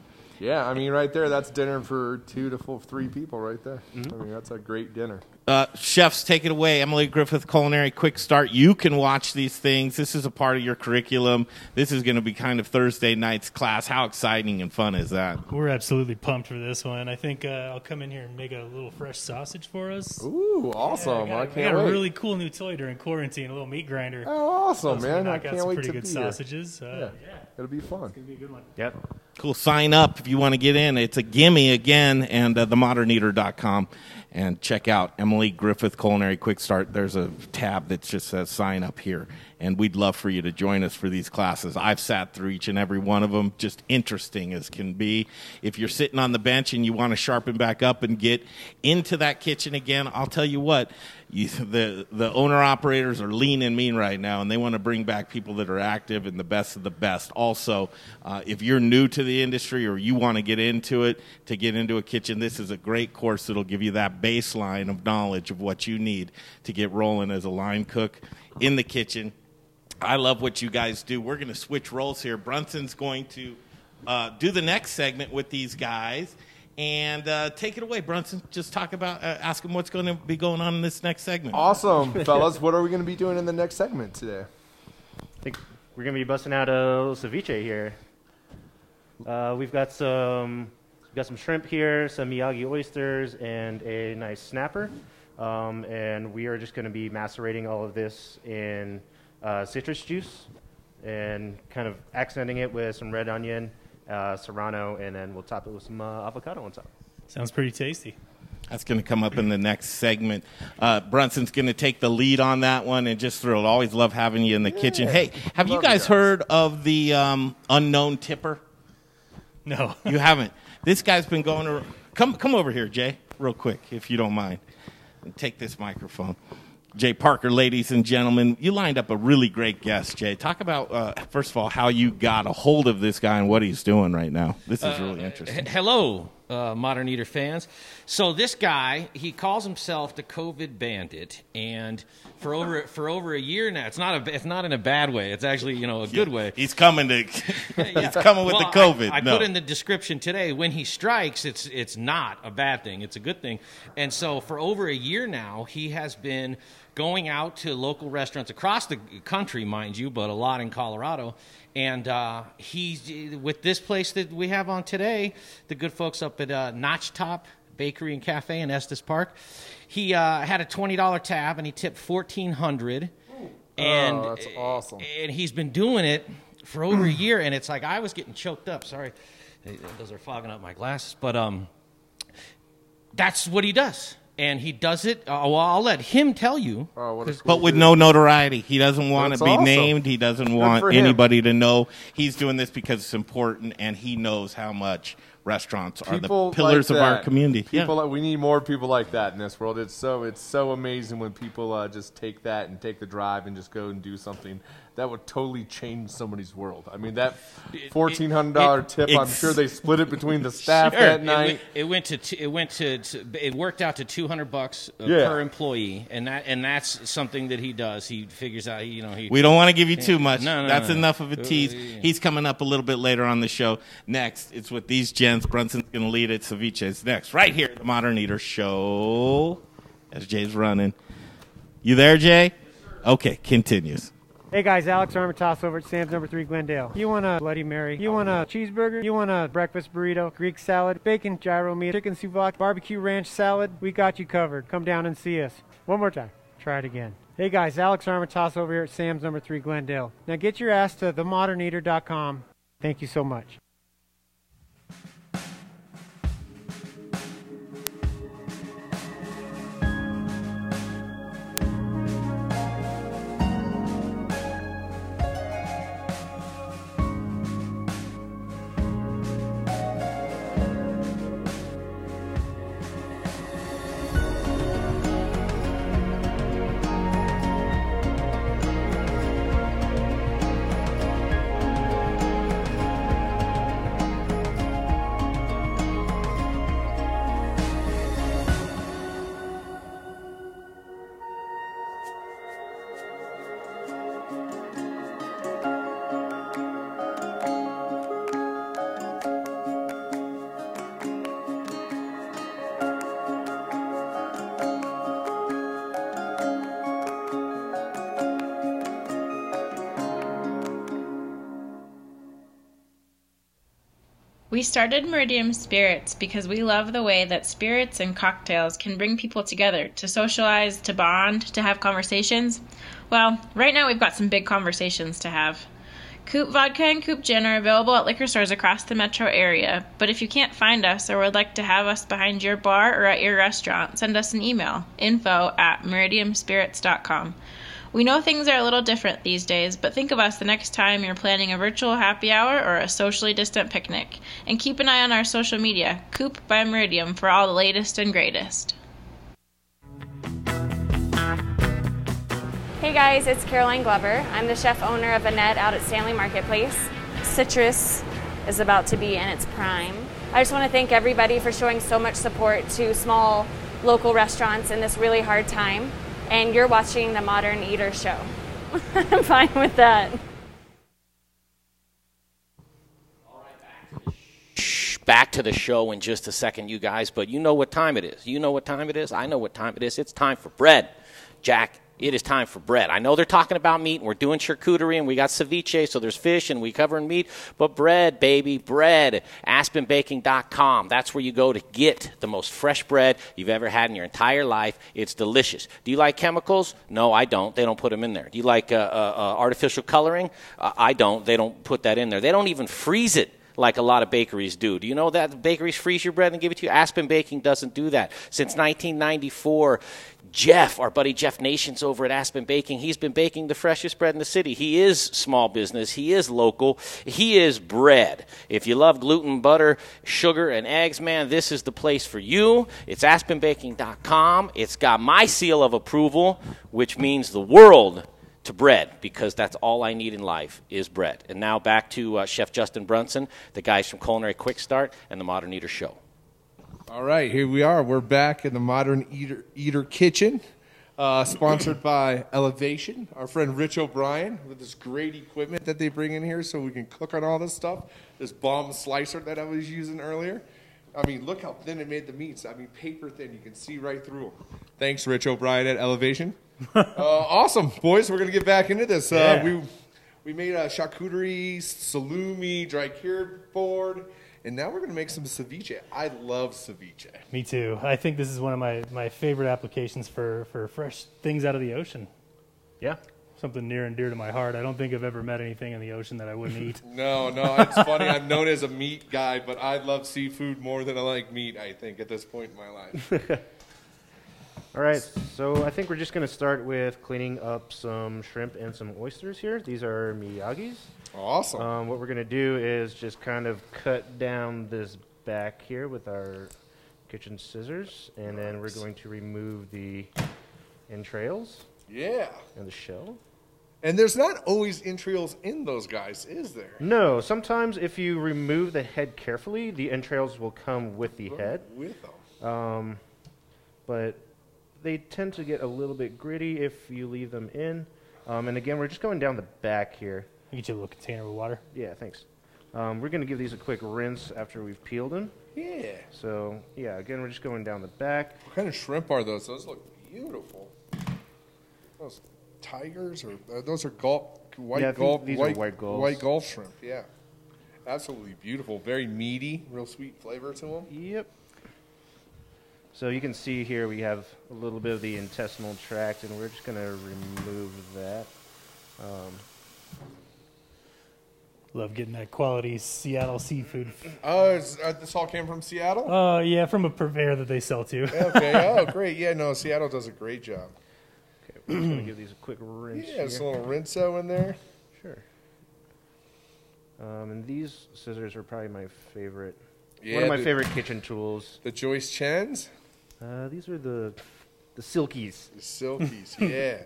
Yeah, I mean, right there, that's dinner for two to four, three people right there. I mean, that's a great dinner. Uh, chefs, take it away. Emily Griffith Culinary Quick Start. You can watch these things. This is a part of your curriculum. This is going to be kind of Thursday night's class. How exciting and fun is that? We're absolutely pumped for this one. I think uh, I'll come in here and make a little fresh sausage for us. Ooh, Yeah, awesome. I got, I I can't got wait. a really cool new toy during quarantine, a little meat grinder. oh, awesome, So man. I knock out can't some wait pretty to good be here. sausages. Uh, yeah. It'll be fun. It'll be a good one. Yep. Cool. Sign up if you want to get in. It's a gimme again, and uh, themoderneater.com. And check out Emily Griffith Culinary Quick Start. There's a tab that just says sign up here. And we'd love for you to join us for these classes. I've sat through each and every one of them, just interesting as can be. If you're sitting on the bench and you want to sharpen back up and get into that kitchen again, I'll tell you what, you, the, the owner operators are lean and mean right now, and they want to bring back people that are active and the best of the best. Also, uh, if you're new to the industry or you want to get into it, to get into a kitchen, this is a great course that'll give you that baseline of knowledge of what you need to get rolling as a line cook in the kitchen. I love what you guys do. We're going to switch roles here. Brunson's going to uh, do the next segment with these guys. And uh, take it away, Brunson. Just talk about, uh, ask him what's going to be going on in this next segment. Awesome, fellas. What are we going to be doing in the next segment today? I think we're gonna be busting out a little ceviche here. Uh, we've got some we've got some shrimp here, some Miyagi oysters, and a nice snapper. Um, and we are just going to be macerating all of this in uh, citrus juice and kind of accenting it with some red onion, uh, serrano, and then we'll top it with some uh, avocado on top. Sounds pretty tasty. That's going to come up in the next segment. Uh, Brunson's going to take the lead on that one and just thrilled. Always love having you in the kitchen. Hey, have you Love you guys guys. heard of the um, unknown tipper? No. You haven't. This guy's been going to come come over here, Jay, real quick, if you don't mind. And take this microphone. Jay Parker, ladies and gentlemen, you lined up a really great guest, Jay. Talk about uh, first of all how you got a hold of this guy and what he's doing right now. This is really interesting. H- hello. uh, Modern Eater fans. So this guy, he calls himself the COVID Bandit, and for over for over a year now, it's not a it's not in a bad way. It's actually you know a good way. He's coming to. he's coming with Well, the COVID. I, I no. put in the description today when he strikes, it's it's not a bad thing. It's a good thing. And so for over a year now, he has been going out to local restaurants across the country, mind you, but a lot in Colorado. And uh, he's with this place that we have on today, the good folks up at uh, Notchtop Bakery and Cafe in Estes Park. He uh, had a twenty dollar tab and he tipped fourteen hundred. And Oh, that's awesome. and he's been doing it for over a year and it's like i was getting choked up sorry those are fogging up my glasses but um that's what he does and he does it uh, well i'll let him tell you Oh, what a cool But with dude. no notoriety. He doesn't want That's to be awesome. named. He doesn't want for him. anybody to know. He's doing this because it's important, and he knows how much restaurants are the pillars like of our community. People, yeah. like, we need more people like that in this world. It's so it's so amazing when people uh, just take that and take the drive and just go and do something that would totally change somebody's world. I mean, that fourteen hundred dollar tip. I'm sure they split it between the staff Sure. that It night. went- It, went to it went to, to it worked out to two hundred bucks uh, Yeah. per employee, and that and that's something that he does. He figures out, you know, he We don't want to give you too much. No, no, That's no. enough of a Uh, tease. yeah. He's coming up a little bit later on the show. Next, it's with these gents. Brunson's going to lead it. Ceviche is next, right here at the Modern Eater Show. As Jay's running. You there, Jay? Okay, continues. Hey guys, Alex Armitage over at Sam's Number 3 Glendale. You want a Bloody Mary? You want a cheeseburger? You want a breakfast burrito? Greek salad? Bacon gyro meat? Chicken souvlaki? Barbecue ranch salad? We got you covered. Come down and see us. One more time. Try it again. Hey guys, Alex Armitage over here at Sam's Number 3 Glendale. Now get your ass to themoderneater.com. Thank you so much. We started Meridium Spirits because we love the way that spirits and cocktails can bring people together to socialize, to bond, to have conversations. Well, right now we've got some big conversations to have. Coop Vodka and Coop Gin are available at liquor stores across the metro area, but if you can't find us or would like to have us behind your bar or at your restaurant, send us an email info at meridiumspirits.com. We know things are a little different these days, but think of us the next time you're planning a virtual happy hour or a socially distant picnic. And keep an eye on our social media, Coop by Meridium, for all the latest and greatest. Hey guys, it's Caroline Glover. I'm the chef owner of Annette out at Stanley Marketplace. Citrus is about to be in its prime. I just want to thank everybody for showing so much support to small local restaurants in this really hard time. And you're watching the Modern Eater Show. I'm fine with that. Back to the show in just a second, you guys. But you know what time it is. You know what time it is. I know what time it is. It's time for bread. Jack, it is time for bread. I know they're talking about meat, and we're doing charcuterie, and we got ceviche, so there's fish, and we covering meat. But bread, baby, bread. AspenBaking.com. That's where you go to get the most fresh bread you've ever had in your entire life. It's delicious. Do you like chemicals? No, I don't. They don't put them in there. Do you like uh, uh, uh, artificial coloring? Uh, I don't. They don't put that in there. They don't even freeze it like a lot of bakeries do. Do you know that bakeries freeze your bread and give it to you? Aspen Baking doesn't do that. Since 1994, Jeff, our buddy Jeff Nations over at Aspen Baking, he's been baking the freshest bread in the city. He is small business, he is local, he is bread. If you love gluten, butter, sugar, and eggs, man, this is the place for you. It's aspenbaking.com. It's got my seal of approval, which means the world to bread because that's all I need in life is bread. And now back to uh, Chef Justin Brunson, the guys from Culinary Quick Start and the Modern Eater Show. All right, here we are. We're back in the Modern Eater, Eater Kitchen, uh, sponsored by Elevation. Our friend Rich O'Brien with this great equipment that they bring in here so we can cook on all this stuff. This bomb slicer that I was using earlier. I mean, look how thin it made the meats. I mean, paper thin. You can see right through them. Thanks, Rich O'Brien at Elevation. uh, awesome, boys. We're going to get back into this. Uh, Yeah. we we made a charcuterie, salumi, dry cured board, and now we're going to make some ceviche. I love ceviche. Me too. I think this is one of my, my favorite applications for, for fresh things out of the ocean. Yeah. Something near and dear to my heart. I don't think I've ever met anything in the ocean that I wouldn't eat. No, no, it's funny. I'm known as a meat guy, but I love seafood more than I like meat, I think, at this point in my life. All right, so I think we're just going to start with cleaning up some shrimp and some oysters here. These are Miyagi's. Awesome. Um, what we're going to do is just kind of cut down this back here with our kitchen scissors, and then we're going to remove the entrails Yeah. and the shell. And there's not always entrails in those guys, is there? No, sometimes if you remove the head carefully, the entrails will come with the head. With them. Um, but they tend to get a little bit gritty if you leave them in. Um, and again, we're just going down the back here. I'll get you a little container with water. Yeah, thanks. Um, we're going to give these a quick rinse after we've peeled them. Yeah. So, yeah, again, we're just going down the back. What kind of shrimp are those? Those look beautiful. Those tigers or uh, those are gulf white Yeah, I think gulf are white, white gulls. white gulf shrimp. Yeah, absolutely beautiful. Very meaty, real sweet flavor to them. Yep. So you can see here we have a little bit of the intestinal tract, and we're just going to remove that. Um, Love getting that quality Seattle seafood. Oh, is, uh, this all came from Seattle. Uh, yeah, from a purveyor that they sell to. okay. Oh, great. Yeah, no, Seattle does a great job. okay, we're just going to give these a quick rinse Yeah, there's a here. little rinso in there. Sure. Um, and these scissors are probably my favorite. Yeah, one of my the- favorite kitchen tools. The Joyce Chens, Uh, these are the the silkies. the Silkies. yeah.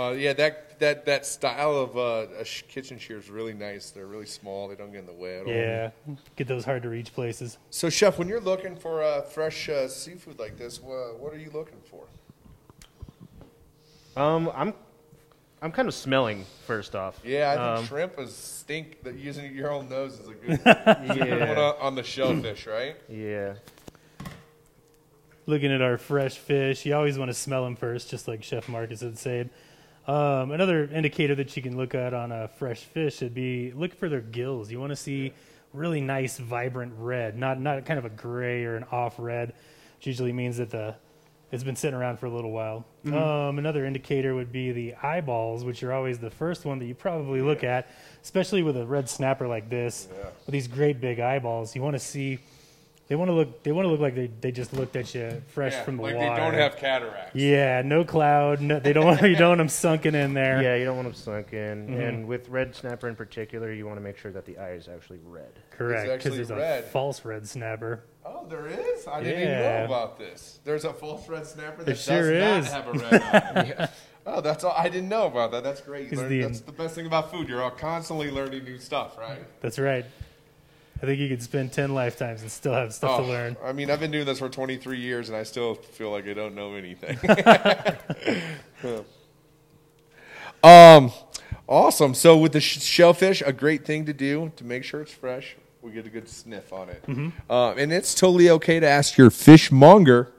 Uh, yeah, that that that style of uh, a sh- kitchen shear is really nice. They're really small. They don't get in the way at all. Yeah, get those hard to reach places. So, chef, when you're looking for uh, fresh uh, seafood like this, wha what are you looking for? Um, I'm I'm kind of smelling first off. Yeah, I think Um, shrimp is stink. That using your own nose is a good Yeah. one on, on the shellfish, right? Yeah. Looking at our fresh fish, you always want to smell them first, just like Chef Marcus had said. Um, another indicator that you can look at on a fresh fish would be look for their gills. You want to see really nice, vibrant red, not not kind of a gray or an off red, which usually means that the it's been sitting around for a little while. Um, another indicator would be the eyeballs, which are always the first one that you probably look at, especially with a red snapper like this, with these great big eyeballs. You want to see. They want to look. They want to look like they, they just looked at you fresh Yeah, from the like water. they don't have cataracts. Yeah, no cloud. No, they don't want you don't want them sunken in there. Yeah, you don't want them sunken. Mhm. And with red snapper in particular, you want to make sure that the eye is actually red. correct. Because there's red. a false red snapper. Oh, there is. I didn't even know about this. There's a false red snapper that There does sure not have a red eye. Oh, that's all. I didn't know about that. That's great. You Is learn- the- that's the best thing about food. You're all constantly learning new stuff, right? That's right. I think you could spend ten lifetimes and still have stuff Oh, to learn. I mean, I've been doing this for 23 years, and I still feel like I don't know anything. um, awesome. So with the sh- shellfish, a great thing to do to make sure it's fresh. We get a good sniff on it, Mm-hmm. um, and it's totally okay to ask your fishmonger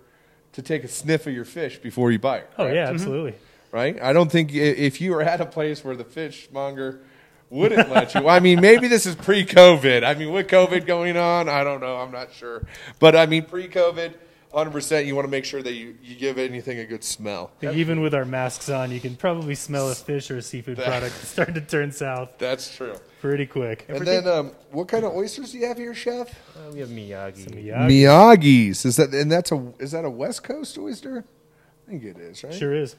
to take a sniff of your fish before you buy it. Oh correct? yeah, absolutely. right? I don't think if you are at a place where the fishmonger wouldn't let you. I mean, maybe this is pre-COVID. I mean, with COVID going on, I don't know. I'm not sure, but I mean, pre-COVID, 100. percent You want to make sure that you, you give anything a good smell. Even with our masks on, you can probably smell a fish or a seafood That- product starting to turn south That's true. pretty quick. And then, um, what kind of oysters do you have here, Chef? Uh, we have Miyagi. Some Miyagi. Miyagi's. Is that and that's a is that a West Coast oyster? I think it is, right? Sure is.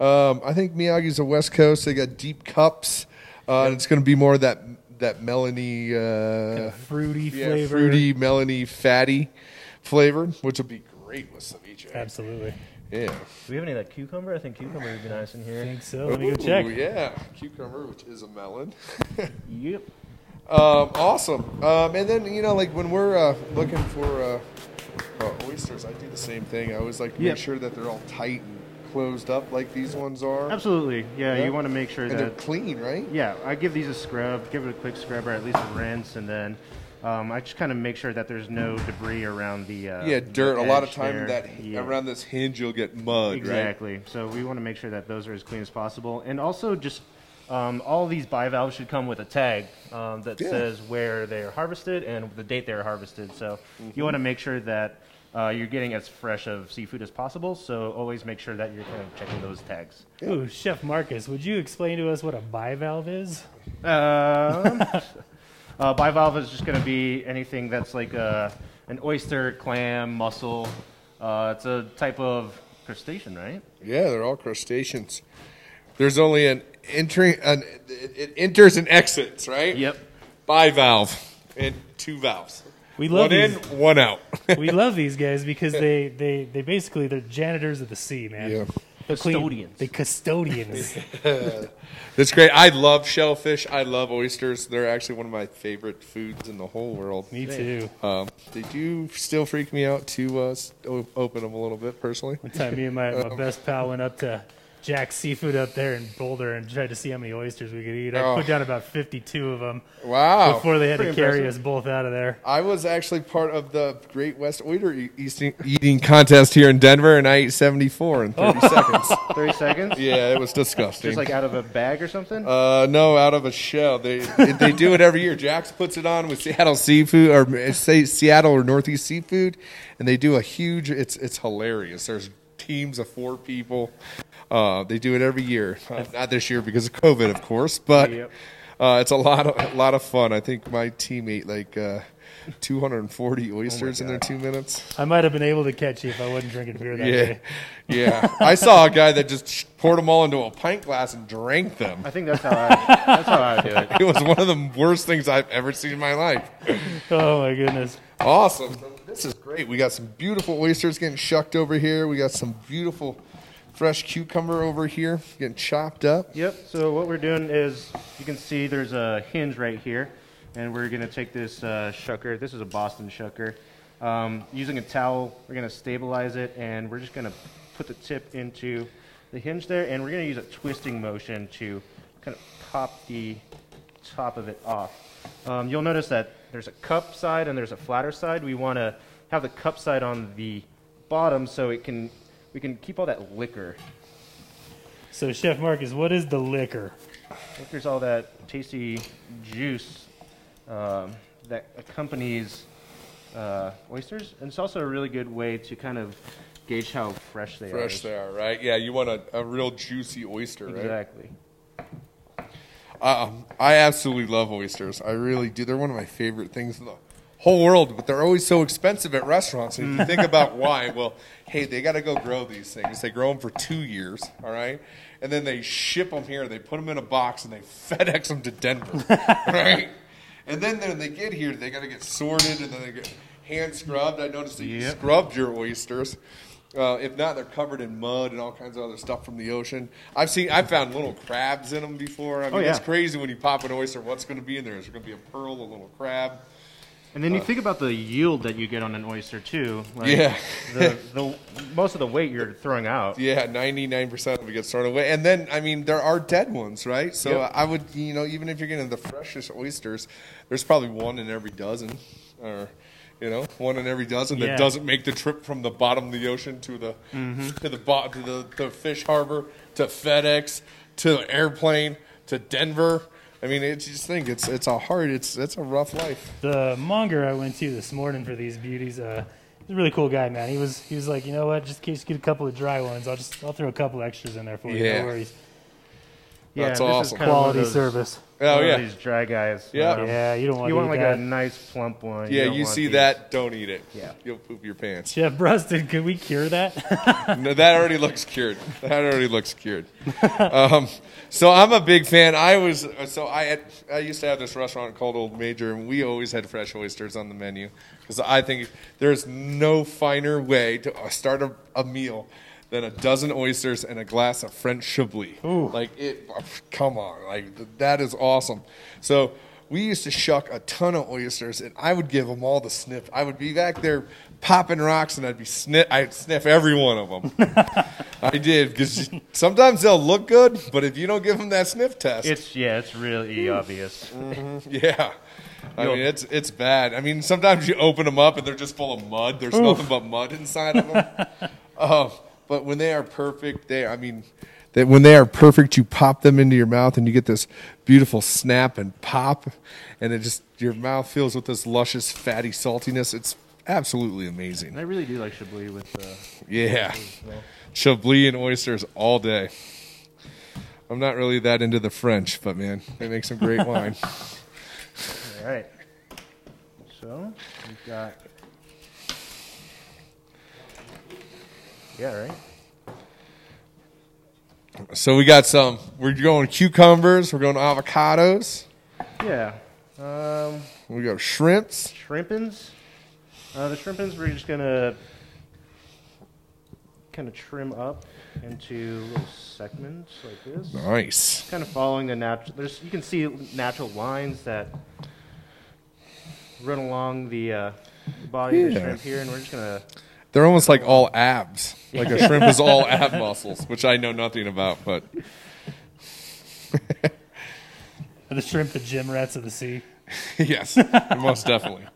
Um, I think Miyagi's a West Coast. They got deep cups. Uh, and It's going to be more that that melony, uh, fruity yeah, flavor. fruity, melony, fatty flavor, which would be great with ceviche. Absolutely. Yeah. Do we have any of that cucumber? I think cucumber would be nice in here. I here. think so. Let me go check. Yeah, cucumber, which is a melon. Yep. Um, awesome. Um, and then you know, like when we're uh, looking for, uh, oh, uh, oysters, I do the same thing. I always like to Yep. make sure that they're all tight and closed up like these ones are. Absolutely. Yeah, Yeah. you want to make sure And that they're clean, right? Yeah, I give these a scrub, give it a quick scrub or at least a rinse, and then um, I just kind of make sure that there's no debris around the uh, yeah, the dirt. A lot of time there. that Yeah. around this hinge you'll get mud, right? Exactly. So we want to make sure that those are as clean as possible, and also just um, all these bivalves should come with a tag um, that Yeah. says where they're harvested and the date they're harvested. So Mm-hmm. you want to make sure that uh, you're getting as fresh of seafood as possible. So always make sure that you're kind of checking those tags. Ooh, Chef Marcus, would you explain to us what a bivalve is? Um, uh, bivalve is just going to be anything that's like uh, an oyster, clam, mussel. Uh, it's a type of crustacean, right? Yeah, they're all crustaceans. There's only an entering, an, it, it enters and exits, right? Yep. Bivalve and two valves. We love one in, these. one out. we love these guys because they, they, they basically they're janitors of the sea, man. Yeah. They're clean- Custodians. They custodians. That's great. I love shellfish. I love oysters. They're actually one of my favorite foods in the whole world. Me too. Um, they do still freak me out to uh, open them a little bit personally. One time, me and my, my Um, best pal went up to Jack's Seafood up there in Boulder and tried to see how many oysters we could eat. I Oh. put down about 52 of them Wow. before they had to carry impressive. us both out of there. I was actually part of the Great West Oyster e- eating, eating contest here in Denver, and I ate 74 in 30 seconds. 30 seconds? Yeah, it was disgusting. Just like out of a bag or something? Uh, no, out of a shell. They they do it every year. Jax puts it on with Seattle Seafood or say Seattle or Northeast Seafood, and they do a huge. It's it's hilarious. There's teams of four people. Uh, they do it every year. Uh, not this year because of COVID, of course, but Yep. uh, it's a lot of a lot of fun. I think my team ate like uh, 240 oysters in their two minutes. I might have been able to catch you if I wasn't drinking beer that Yeah, day. yeah. I saw a guy that just poured them all into a pint glass and drank them. I think that's how I, that's how I do it. It was one of the worst things I've ever seen in my life. Oh my goodness. Awesome. This is great. We got some beautiful oysters getting shucked over here. We got some beautiful fresh cucumber over here getting chopped up. Yep. So what we're doing is you can see there's a hinge right here, and we're gonna take this uh, shucker. This is a Boston shucker. Um, using a towel, we're gonna stabilize it, and we're just gonna put the tip into the hinge there, and we're gonna use a twisting motion to kind of pop the top of it off. Um, you'll notice that there's a cup side and there's a flatter side. We want to have the cup side on the bottom so it can we can keep all that liquor So, Chef Marcus, what is the liquor? There's all that tasty juice um, that accompanies uh, oysters, and it's also a really good way to kind of gauge how fresh they Fresh are. Fresh they are, right? Yeah, you want a, a real juicy oyster, right? Exactly. Um, I absolutely love oysters. I really do. They're one of my favorite things in the whole world, but they're always so expensive at restaurants. And if you think about why, well, hey, they got to go grow these things. They grow them for two years, all right? And then they ship them here. They put them in a box and they FedEx them to Denver, right? And then when they get here, they got to get sorted and then they get hand scrubbed. I noticed that you Yep. scrubbed your oysters. Uh, if not, they're covered in mud and all kinds of other stuff from the ocean. I've seen, I've found little crabs in them before. I mean, Oh, yeah. it's crazy when you pop an oyster. What's going to be in there? Is there going to be a pearl, a little crab? And then you uh. think about the yield that you get on an oyster too. Like Yeah. the, the most of the weight you're throwing out. Yeah, ninety-nine percent of it gets thrown away, and then I mean there are dead ones, right? So Yep. I would, you know, even if you're getting the freshest oysters, there's probably one in every dozen, or you know, one in every dozen Yeah. that doesn't make the trip from the bottom of the ocean to the mm-hmm. to the bo- to the, the fish harbor to FedEx to the airplane to Denver. I mean, it's just think it's it's a hard, it's it's a rough life. The monger I went to this morning for these beauties, uh, he's a really cool guy, man. He was he was like, you know what, just in case you get a couple of dry ones, I'll just I'll throw a couple extras in there for you. Yeah. No worries. Yeah, That's this is awesome. kind of one of Quality those- service. Oh one of yeah, these dry guys. Yeah. Um, Yeah, you don't want You want like that. a nice plump one. yeah. don't You want see these- that? Don't eat it. Yeah. you'll poop your pants. Chef Brunson, could we cure that? No, that already looks cured. That already looks cured. Um, so I'm a big fan. I was so I had, I used to have this restaurant called Old Major, and we always had fresh oysters on the menu because I think there's no finer way to uh, start a, a meal than a dozen oysters and a glass of French Chablis. Like it, come on, like that is awesome. So we used to shuck a ton of oysters, and I would give them all the sniff. I would be back there popping rocks, and I'd be sniff. I'd sniff every one of them. I did because sometimes they'll look good, but if you don't give them that sniff test, It's yeah, it's really obvious. yeah. I mean, it's it's bad. I mean, sometimes you open them up and they're just full of mud. There's nothing but mud inside of them. uh, but when they are perfect, they I mean, they, when they are perfect, you pop them into your mouth and you get this beautiful snap and pop, and it just your mouth fills with this luscious, fatty saltiness. It's absolutely amazing. And I really do like Chablis with. Uh, Yeah. as well. Chablis and oysters all day. I'm not really that into the French, but man, they make some great wine. All right. So we've got. Yeah, right. So we got some. We're going cucumbers. We're going avocados. Yeah. Um, We got shrimps. shrimpins. Uh, the shrimpins we're just gonna kind of trim up into little segments like this. Nice. Kind of following the natural. There's you can see natural lines that run along the, uh, the body of the shrimp here, and we're just gonna. They're almost like all abs. Like a shrimp is all ab muscles, which I know nothing about, but Are the shrimp the gym rats of the sea? yes, most definitely.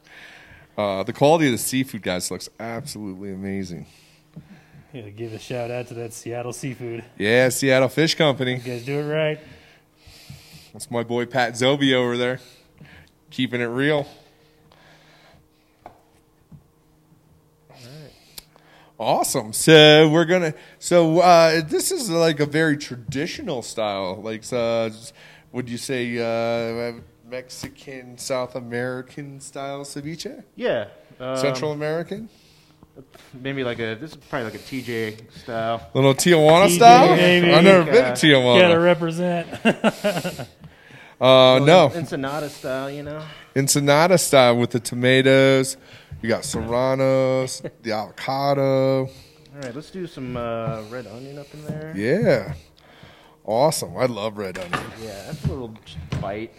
Uh, the quality of the seafood, guys, looks absolutely amazing. Yeah, give a shout out to that Seattle seafood. Yeah, Seattle Fish Company. You guys do it right. That's my boy Pat Zobi over there, keeping it real. Awesome. So we're gonna. So uh, this is like a very traditional style. Like, uh, would you say uh, Mexican, South American style ceviche? Yeah. Um, Central American, Maybe like a. This is probably like a TJ style. little Tijuana TJ, style. baby. I've never been to Uh, Gotta represent. Uh, no, Ensenada style, you know. Ensenada style with the tomatoes. You got serranos, the avocado. All right, let's do some uh, red onion up in there. Yeah. Awesome. I love red onion. Yeah, that's a little bite.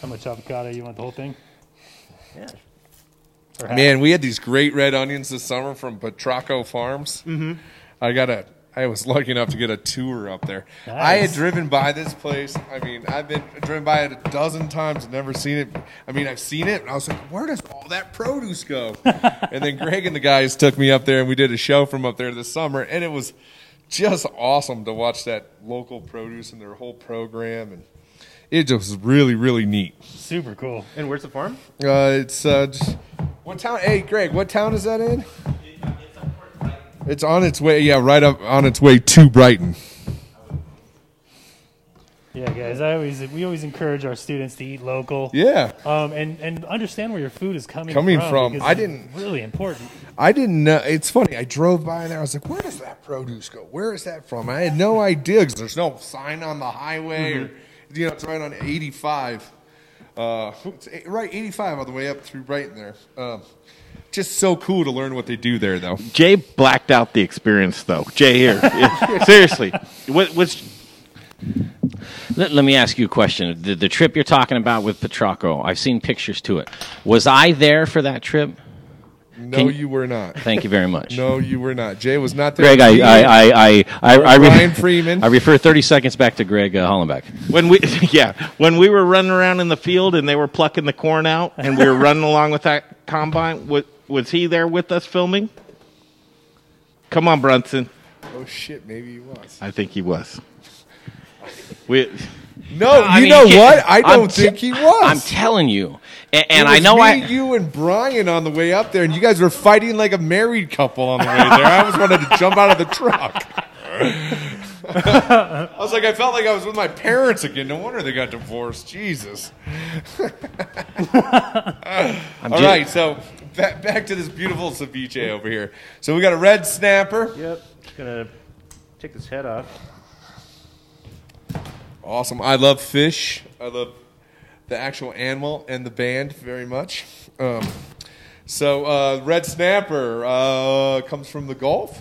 How much avocado? You want the whole thing? Yeah. Or? Man, we had these great red onions this summer from Petrocco Farms. Mm-hmm. I got a. I was lucky enough to get a tour up there. I had driven by this place. I mean, I've been driven by it a dozen times and never seen it. I mean, I've seen it, and I was like, "Where does all that produce go?" and then Greg and the guys took me up there, and we did a show from up there this summer, and it was just awesome to watch that local produce and their whole program, and it just was really, really neat. Super cool. And where's the farm? Uh, it's uh, just, what town? Hey, Greg, what town is that in? It's on its way. Yeah, right up on its way to Brighton. Yeah, guys. I always we always encourage our students to eat local. Yeah, Um, and and understand where your food is coming from. Coming from. from. I it's didn't- really important. I didn't know. It's funny. I drove by there. I was like, "Where does that produce go? Where is that from?" I had no idea because there's no sign on the highway, or you know, it's right on 85. Uh, it's right 85 on the way up through Brighton there. Um, just so cool to learn what they do there, though. Jay blacked out the experience, though. Jay here, seriously, what, what's Let, let me ask you a question. The, the trip you're talking about with Petrocco, I've seen pictures to it. Was I there for that trip? No, Can- you were not. Thank you very much. No, you were not. Jay was not there. Greg, I, I, I, I, I, I, re- Ryan Freeman. I refer 30 seconds back to Greg uh, Hollenbeck. when we yeah when we were running around in the field and they were plucking the corn out and we were running along with that combine was, was he there with us filming come on brunson Oh shit, maybe he was. i think he was we No, I you mean, know you what? I don't te- think he was. I'm telling you. And, It and I know me, I. you and Brian on the way up there, and you guys were fighting like a married couple on the way there. I almost wanted to jump out of the truck. I was like, I felt like I was with my parents again. No wonder they got divorced. Jesus. I'm All ju- right, so back, back to this beautiful ceviche over here. So we got a red snapper. Yep. Just gonna take this head off. Awesome. I love fish. I love the actual animal and the band very much. Um, so uh, red snapper uh, comes from the Gulf.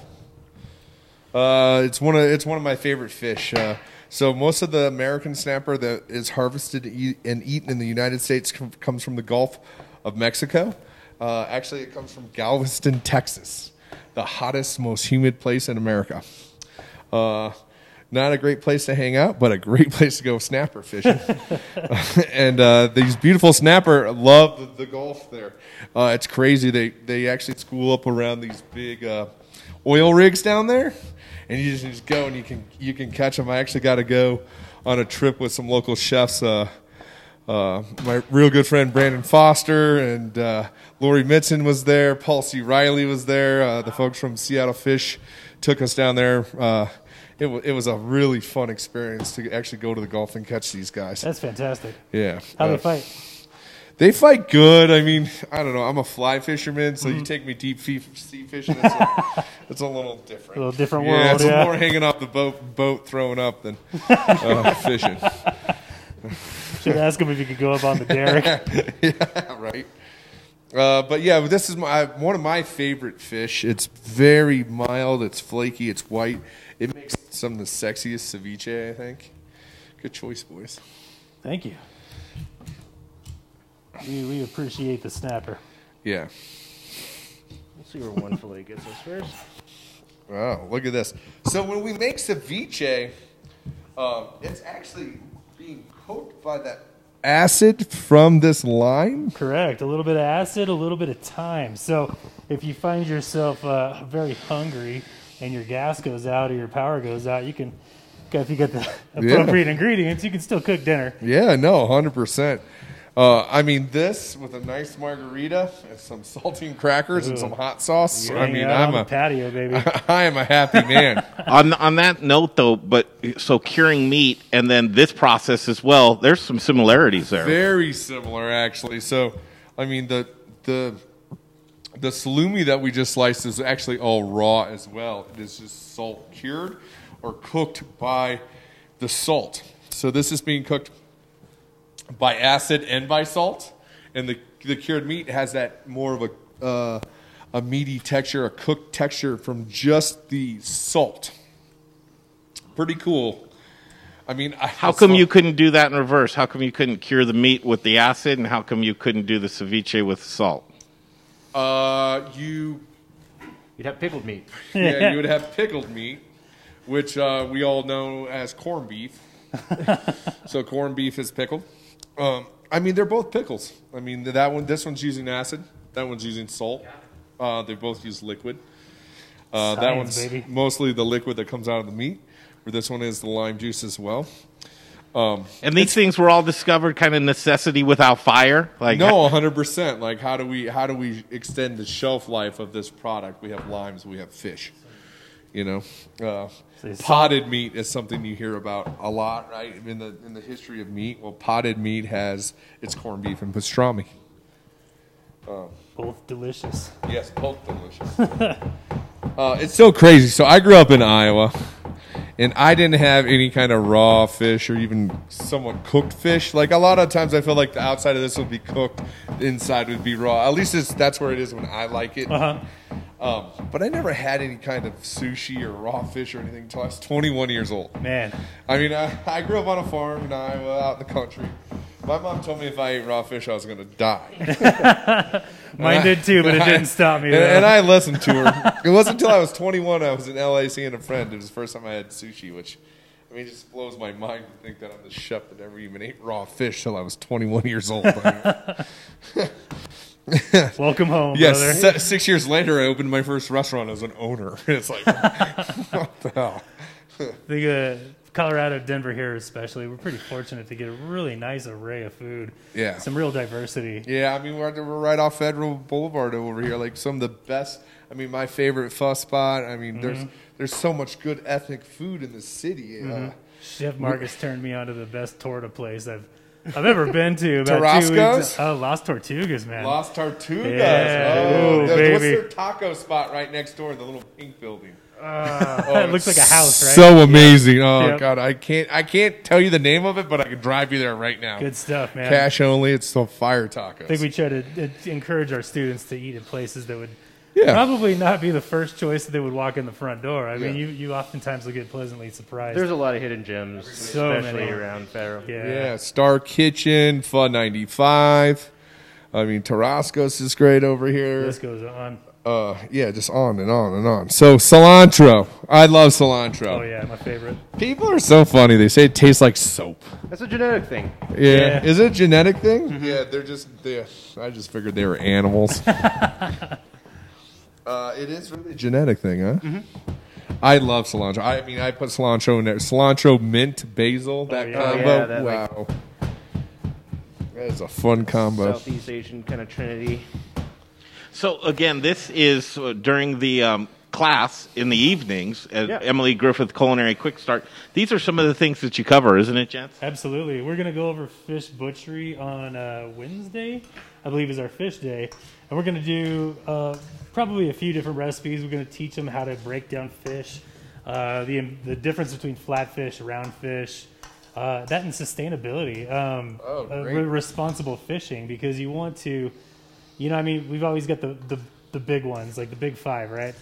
Uh, it's one of it's one of my favorite fish. Uh, so most of the American snapper that is harvested and eaten in the United States comes from the Gulf of Mexico. Uh, actually, it comes from Galveston, Texas, the hottest, most humid place in America. Uh, not a great place to hang out, but a great place to go snapper fishing. and uh, these beautiful snapper love the, the Gulf there. Uh, it's crazy. They they actually school up around these big uh, oil rigs down there, and you just, just go and you can you can catch them. I actually got to go on a trip with some local chefs. Uh, uh, my real good friend Brandon Foster and uh, Lori Midson was there. Paul C. Reilly was there. Uh, the folks from Seattle Fish took us down there. Uh, it, w- it was a really fun experience to actually go to the Gulf and catch these guys. That's fantastic. Yeah. How Uh, they fight? They fight good. I mean, I don't know. I'm a fly fisherman, so Mm-hmm. you take me deep fee- sea fishing. It's a, it's a little different. A little different Yeah, world, it's yeah. more hanging off the boat, boat throwing up than uh, fishing. Should ask him if he could go up on the derrick. yeah, right. Uh, but yeah, this is my one of my favorite fish. It's very mild. It's flaky. It's white. It makes some of the sexiest ceviche. I think. Good choice, boys. Thank you. We, we appreciate the snapper. Yeah. Let's see where one fillet gets us first. Wow, look at this. So when we make ceviche, um, it's actually being cooked by that acid from this lime. Correct. A little bit of acid, a little bit of time. So if you find yourself uh, very hungry and your gas goes out or your power goes out, you can, if you get the appropriate ingredients, you can still cook dinner. Yeah, no, hundred percent. Uh, I mean, this with a nice margarita and some saltine crackers and some hot sauce. You're I mean, I'm a patio, baby. I am a happy man. on on that note, though, but so curing meat and then this process as well. There's some similarities there. Very similar, actually. So, I mean, the the the salumi that we just sliced is actually all raw as well. It is just salt cured or cooked by the salt. So this is being cooked by acid and by salt, and the the cured meat has that more of a uh, a meaty texture, a cooked texture from just the salt. Pretty cool. I mean, I- How come you couldn't do that in reverse? How come you couldn't cure the meat with the acid, and how come you couldn't do the ceviche with salt? Uh, you You'd have pickled meat. yeah, you would have pickled meat, which uh, we all know as corned beef. so corned beef is pickled. Um, I mean, they're both pickles. I mean, that one, this one's using acid. That one's using salt. Uh, they both use liquid. Uh, that one's baby. mostly the liquid that comes out of the meat. Where this one is the lime juice as well. Um, And these things were all discovered kind of necessity without fire. Like no, hundred percent. Like, how do we how do we extend the shelf life of this product? We have limes, we have fish. You know, uh, potted meat is something you hear about a lot, right? In the in the history of meat, well, potted meat has its corned beef and pastrami. Um, Both delicious. Yes, both delicious. uh, it's so crazy. So I grew up in Iowa, and I didn't have any kind of raw fish or even somewhat cooked fish. Like a lot of times, I feel like the outside of this would be cooked, the inside would be raw. At least it's, that's where it is when I like it. Uh-huh. Um, but I never had any kind of sushi or raw fish or anything until I was 21 years old. Man, I mean, I, I grew up on a farm in Iowa, out in the country. My mom told me if I ate raw fish, I was going to die. mine did too, but it didn't stop me. And, and I listened to her. It wasn't until I was 21 I was in LA seeing a friend. It was the first time I had sushi, which I mean, it just blows my mind to think that I'm the chef that never even ate raw fish till I was 21 years old. Welcome home, yes, se- six years later, I opened my first restaurant as an owner. It's like, what the hell? I think uh, Colorado, Denver here especially, we're pretty fortunate to get a really nice array of food. Yeah. Some real diversity. Yeah, I mean we're, we're right off Federal Boulevard over here. Like some of the best. I mean, my favorite fuss spot. I mean, there's Mhm. there's so much good ethnic food in the city. Uh, Mhm. Chef Marcus turned me on to the best torta place I've I've ever been to. About two Tarasco's? weeks. Oh, Las Tortugas, man. Las Tortugas. Yeah. Oh, Ooh, what's their taco spot right next door? The little pink building. Uh, Oh, it looks like a house, right? So Yeah. amazing. Oh Yep. god, I can't I can't tell you the name of it, but I can drive you there right now. Good stuff, man. Cash only. It's still fire tacos. I think we try to uh, encourage our students to eat at places that would Yeah. probably not be the first choice that they would walk in the front door. I mean, Yeah. you, you oftentimes will get pleasantly surprised. There's a lot of hidden gems, So especially many. around Faro. yeah. Yeah, Star Kitchen, Pho 95. I mean, Tarascos is great over here. This goes on. Uh, yeah, just on and on and on. So cilantro, I love cilantro. Oh yeah, my favorite. People are so funny. They say it tastes like soap. That's a genetic thing. Yeah, Yeah. is it a genetic thing? Yeah, they're just. they I just figured they were animals. uh, it is really a genetic thing, huh? I love cilantro. I mean, I put cilantro in there. Cilantro, mint, basil, that yeah. Oh, combo. yeah, that, like- wow, that is a fun combo. Southeast Asian kind of trinity. So again, this is uh, during the um, class in the evenings at Yeah. Emily Griffith Culinary Quick Start. These are some of the things that you cover, isn't it, gents? Absolutely. We're going to go over fish butchery on uh, Wednesday, I believe is our fish day. And we're going to do uh, probably a few different recipes. We're going to teach them how to break down fish, uh, the, the difference between flat fish, round fish, uh, that and sustainability. Um, Oh, uh, re- responsible fishing because you want to, you know, I mean, we've always got the, the, the big ones, like the big five, right?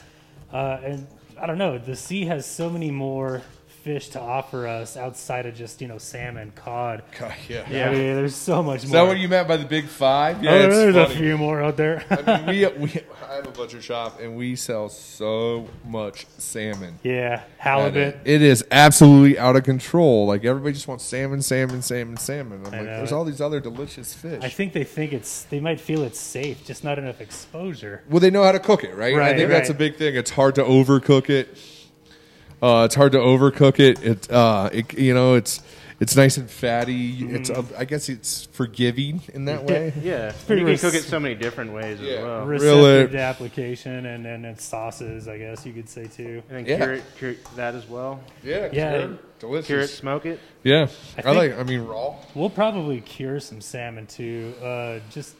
Uh, and I don't know, the sea has so many more fish to offer us outside of just, you know, salmon, cod. God, yeah. I mean, there's so much Is more. that what you meant by the big five? Yeah, oh, there's funny. a few more out there. I mean, we, we, I have a butcher shop, and we sell so much salmon. yeah, halibut. It, it is absolutely out of control. Like everybody just wants salmon, salmon, salmon, salmon. I'm I like, know. there's all these other delicious fish. I think they think it's, they might feel it's safe, just not enough exposure. well, they know how to cook it, right? I Right, think that's a big thing. It's hard to overcook it. Uh, it's hard to overcook it. It, uh, it, you know, it's it's nice and fatty. It's, uh, I guess, it's forgiving in that way. Yeah, pretty you can cook it so many different ways Yeah. as well. Receptive Really? to application and then it's sauces, I guess you could say too. And then Yeah. cure, it, cure it- that as well. Yeah, Yeah. sure. delicious. Cure it, smoke it. Yeah, I, I like. I mean, raw. We'll probably cure some salmon too, uh, just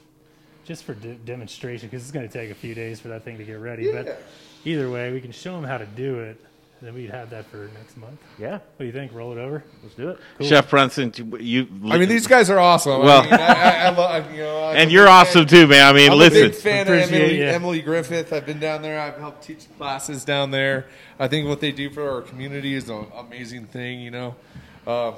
just for de- demonstration, because it's going to take a few days for that thing to get ready. Yeah. But either way, we can show them how to do it. Then we'd have that for next month. Yeah, What do you think? Roll it over. let's do it. Chef Brunson, you. I mean, these guys are awesome. Well- I mean, I, I, I love, you know, and you're awesome fan- too, man. I mean, listen. I'm listen. a big fan of Emily, ya. Emily Griffith. I've been down there. I've helped teach classes down there. I think what they do for our community is an amazing thing. You know, uh,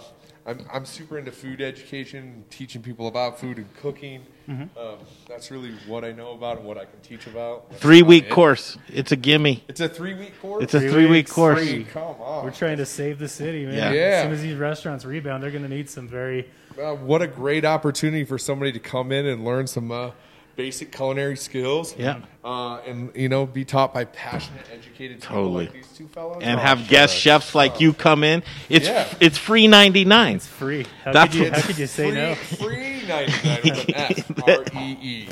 I'm I'm super into food education, teaching people about food and cooking. Mm-hmm. Um, that's really what I know about and what I can teach about. That's three week it. course. It's a gimme. It's a three week course. It's a Three three week course. Three, Come on. We're trying to save the city, man. Yeah. Yeah. As soon as these restaurants rebound, they're going to need some very. Uh, what a great opportunity for somebody to come in and learn some uh, basic culinary skills. Yeah. Uh, and, you know, be taught by passionate, educated people Totally. like these two fellows. And Oh, have guest chefs like you come in. It's Yeah. it's free ninety nine. Free. How, That's could, you, what- how could you say free, no? Free 99 with an S. R-E-E.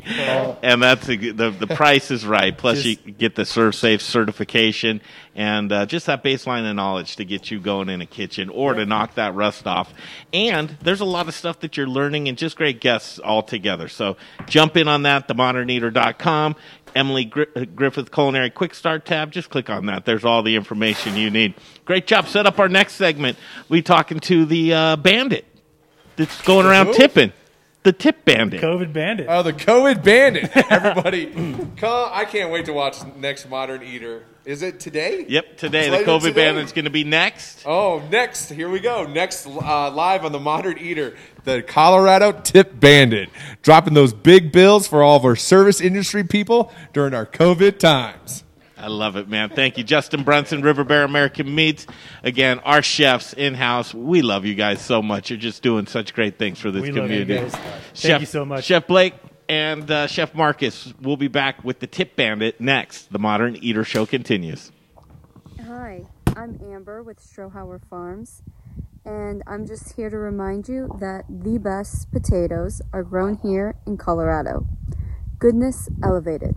and that's a, the the price is right. Plus, Just- you get the ServSafe certification and uh, just that baseline of knowledge to get you going in a kitchen or to knock that rust off. And there's a lot of stuff that you're learning and just great guests all together. So jump in on that, themoderneater.com. Emily Gri- uh, Griffith Culinary Quick Start tab. Just click on that. There's all the information you need. Great job. Set up our next segment. We talking to the uh, bandit that's going around tipping. The tip bandit. COVID bandit. Oh, the COVID bandit. Everybody, come, I can't wait to watch Next Modern Eater. Is it today? Yep, today the COVID today. bandit's going to be next. Oh, next, here we go. Next, uh, live on the Modern Eater, the Colorado Tip Bandit, dropping those big bills for all of our service industry people during our COVID times. I love it, man. Thank you, Justin Brunson, River Bear American Meats. Again, our chefs in house. We love you guys so much. You're just doing such great things for this We love you community. guys. Thank you so much. Chef Blake and uh, Chef Marcus We'll be back with the Tip Bandit next. The Modern Eater Show continues. Hi, I'm Amber with Strohauer Farms, and I'm just here to remind you that the best potatoes are grown here in Colorado. Goodness elevated.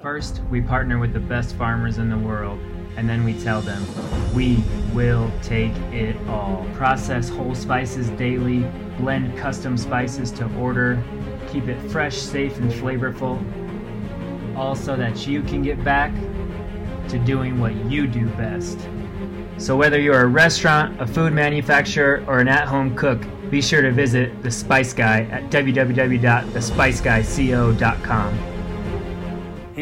First, we partner with the best farmers in the world, and then we tell them, we will take it all. Process whole spices daily, blend custom spices to order, keep it fresh, safe, and flavorful, all so that you can get back to doing what you do best. So, whether you're a restaurant, a food manufacturer, or an at home cook, be sure to visit The Spice Guy at www.thespiceguyco.com.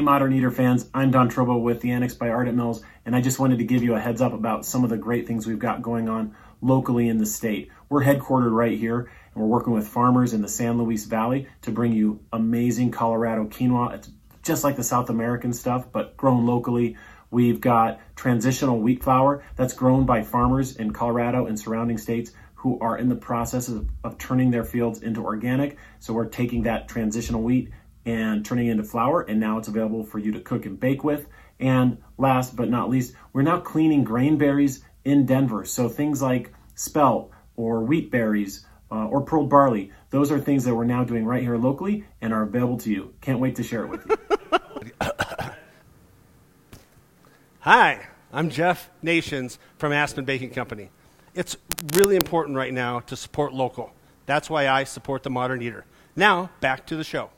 Hey, Modern Eater fans, I'm Don Trobo with the Annex by Ardent Mills, and I just wanted to give you a heads up about some of the great things we've got going on locally in the state. We're headquartered right here, and we're working with farmers in the San Luis Valley to bring you amazing Colorado quinoa. It's just like the South American stuff, but grown locally. We've got transitional wheat flour that's grown by farmers in Colorado and surrounding states who are in the process of, of turning their fields into organic. So we're taking that transitional wheat and turning it into flour, and now it's available for you to cook and bake with. And last but not least, we're now cleaning grain berries in Denver. So things like spelt or wheat berries uh, or pearl barley, those are things that we're now doing right here locally and are available to you. Can't wait to share it with you. Hi, I'm Jeff Nations from Aspen Baking Company. It's really important right now to support local. That's why I support the Modern Eater. Now, back to the show.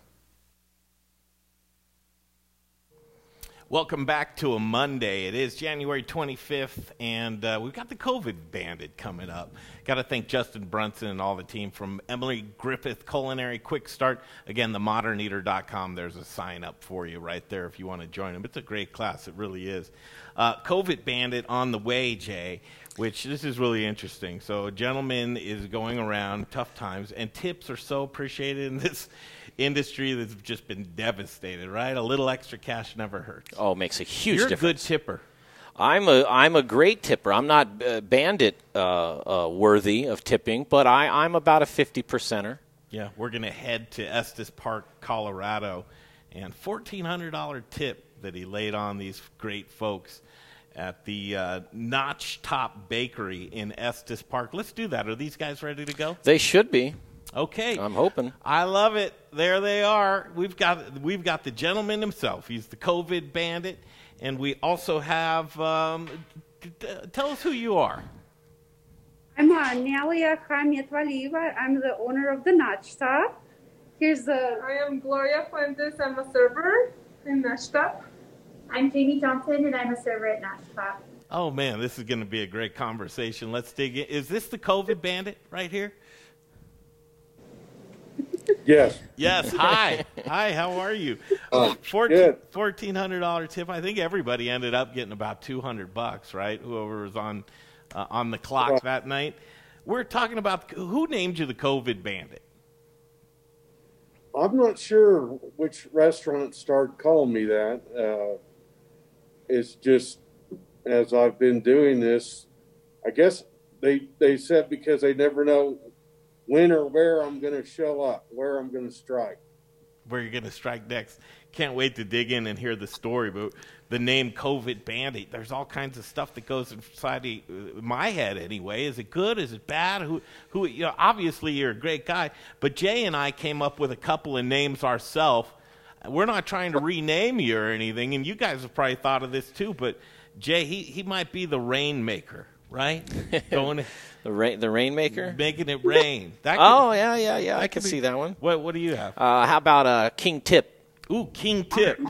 Welcome back to a Monday. It is January 25th, and uh, we've got the COVID Bandit coming up. Got to thank Justin Brunson and all the team from Emily Griffith Culinary Quick Start. Again, themoderneater.com. There's a sign up for you right there if you want to join them. It's a great class. It really is. Uh, COVID Bandit on the way, Jay, which this is really interesting. So, a gentleman is going around tough times, and tips are so appreciated in this industry that's just been devastated, right? A little extra cash never hurts. Oh, makes a huge difference. You're a good tipper. I'm a I'm a great tipper. I'm not uh, bandit uh, uh, worthy of tipping, but I I'm about a fifty percenter. Yeah, we're going to head to Estes Park, Colorado, and $1,400 tip that he laid on these great folks at the uh, Notchtop Bakery in Estes Park. Let's do that. Are these guys ready to go? They should be. Okay. I'm hoping. I love it. There they are. We've got we've got the gentleman himself. He's the COVID bandit, and we also have. Um, t- t- tell us who you are. I'm uh, Nalia Khamietwaliva. I'm the owner of the Notchtop. Here's the. I am Gloria Fuentes. I'm a server in Nashta. I'm Jamie Johnson, and I'm a server at Nashpa. Oh man, this is going to be a great conversation. Let's dig in. Is this the COVID bandit right here? Yes. Yes. Hi. Hi. How are you? Uh, Fourteen fourteen hundred dollar tip. I think everybody ended up getting about two hundred bucks, right? Whoever was on uh, on the clock Right. that night. We're talking about who named you the COVID bandit. I'm not sure which restaurant started calling me that. Uh, it's just as I've been doing this, I guess they they said because they never know when or where I'm going to show up, where I'm going to strike. where you're going to strike next. Can't wait to dig in and hear the story. But the name COVID Bandit, there's all kinds of stuff that goes inside uh, my head anyway. Is it good? Is it bad? Who, who? You know, obviously you're a great guy. But Jay and I came up with a couple of names ourselves. We're not trying to rename you or anything, and you guys have probably thought of this too. But Jay, he he might be the rainmaker, right? Going the rain the rainmaker, making it rain. That oh yeah yeah yeah. I can see that one. What what do you have? Uh, how about uh, King Tip? Ooh, King Tip.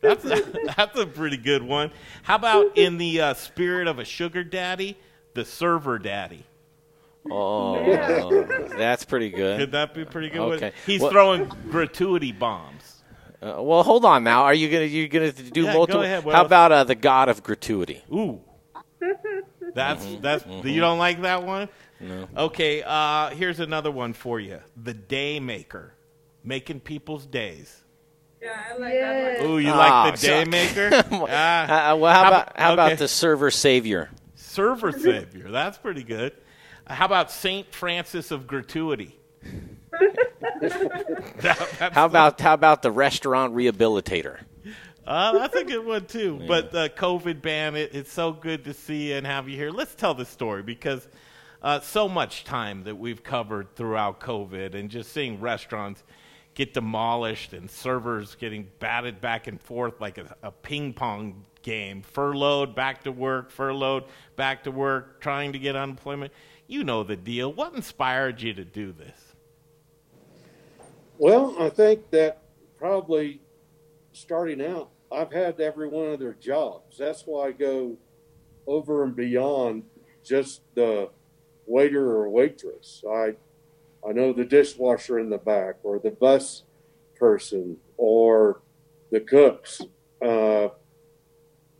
That's a, that's a pretty good one. How about in the uh, spirit of a sugar daddy, the server daddy? Oh, that's pretty good. Could that be pretty good? Okay. He's Well- throwing gratuity bombs. Uh, well, hold on now. Are you gonna you gonna do Yeah, go multiple? ahead. How about uh, the god of gratuity? Ooh, that's Mhm, that's. mhm. You don't like that one? No. Okay. Uh, here's another one for you: the day maker, making people's days. Yeah, I like that one. Ooh, you Ah, like the so- day maker? Ah. Uh, well, how, about how okay. about the server savior? server savior? That's pretty good. Uh, How about Saint Francis of gratuity? How about how about the restaurant rehabilitator? Uh, that's a good one too. But uh, COVID ban, it, it's so good to see and have you here. Let's tell the story because uh, so much time that we've covered throughout COVID and just seeing restaurants get demolished and servers getting batted back and forth like a, a ping pong game. Furloughed, back to work, furloughed, back to work, trying to get unemployment. You know the deal. What inspired you to do this? Well, I think that probably starting out, I've had every one of their jobs. That's why I go over and beyond just the waiter or waitress. I I know the dishwasher in the back, or the bus person, or the cooks. Uh,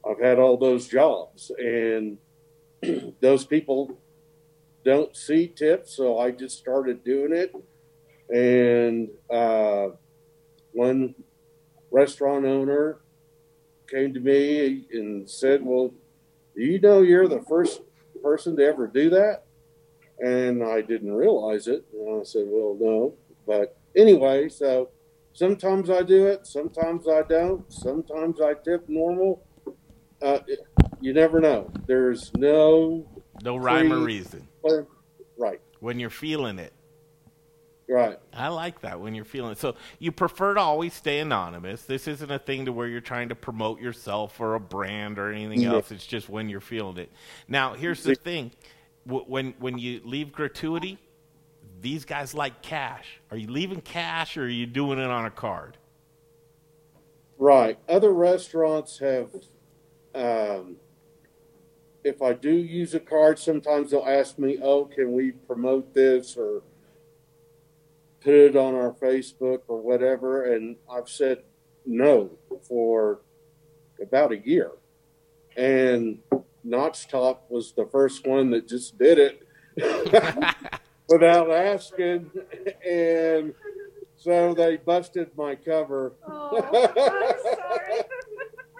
I've had all those jobs, and those people don't see tips, so I just started doing it. And uh, one restaurant owner came to me and said, "Well, do you know you're the first person to ever do that?" And I didn't realize it. And I said, "Well, no." But anyway, so sometimes I do it, sometimes I don't. Sometimes I tip normal. Uh, you never know. There's no No rhyme or reason. or- right. When you're feeling it. Right. I like that when you're feeling it. So you prefer to always stay anonymous. This isn't a thing to where you're trying to promote yourself or a brand or anything Yeah. else. It's just when you're feeling it. Now, here's the thing: when when you leave gratuity, these guys like cash. Are you leaving cash or are you doing it on a card? Right. Other restaurants have, um, if I do use a card, sometimes they'll ask me, oh, can we promote this or put it on our Facebook or whatever? And I've said no for about a year. And Notchtop was the first one that just did it without asking. And so they busted my cover.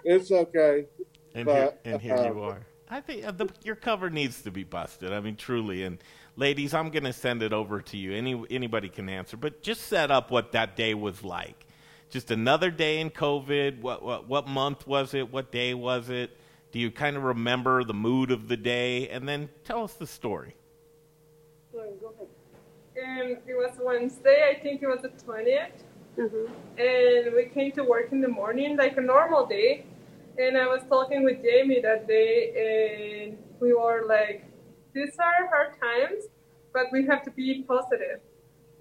it's okay. And but, here, and here uh, you are. I think uh, the, your cover needs to be busted. I mean, truly. And ladies, I'm going to send it over to you. Any anybody can answer, but just set up what that day was like. Just another day in COVID. What what what month was it? What day was it? Do you kind of remember the mood of the day? And then tell us the story. Um, it was Wednesday, I think it was the 20th. And we came to work in the morning like a normal day. And I was talking with Jamie that day, and we were like, these are hard times, but we have to be positive.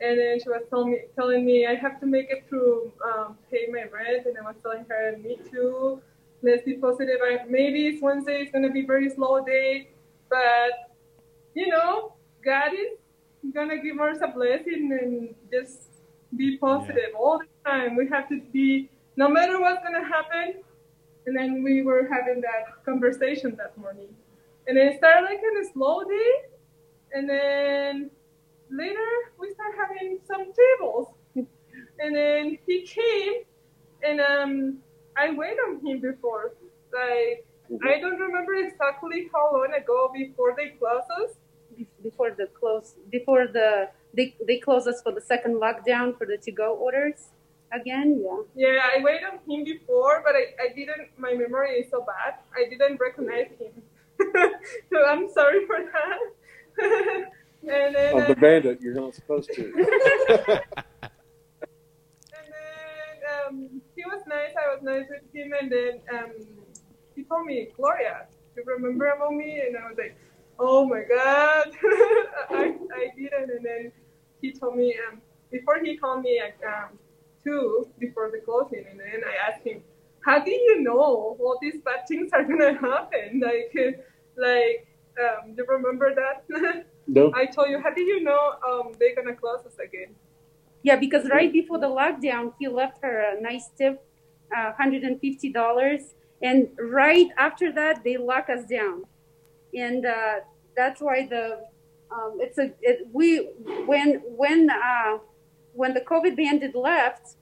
And then she was telling me, telling me I have to make it through um, pay my rent. And I was telling her, me too. Let's be positive. I, maybe it's Wednesday. It's gonna be very slow day, but you know, God is gonna give us a blessing and just be positive all the time. We have to be, no matter what's gonna happen. And then we were having that conversation that morning, and it started like in a slow day, and then later we start having some tables, and then he came, and um, I waited on him before, like I don't remember exactly how long ago before they closed us. before the close before the they they close us for the second lockdown for the to go orders again yeah Yeah, I waited on him before, but I, I didn't. My memory is so bad. I didn't recognize him, so I'm sorry for that. and then, Of the uh, bandit, you're not supposed to. And then um, he was nice. I was nice with him, and then um, he told me, Gloria, you remember about me? And I was like, Oh my God, I I didn't. And then he told me um, before he called me at um, two before the closing, and then I asked him, How do you know all these bad things are gonna happen? Like, like, um, you remember that? No. I told you, how do you know um, they're gonna close us again? yeah because right before the lockdown he left her a nice tip uh, $150 and right after that they lock us down and uh, that's why the um, it's a it, we when when uh, when the COVID bandit left,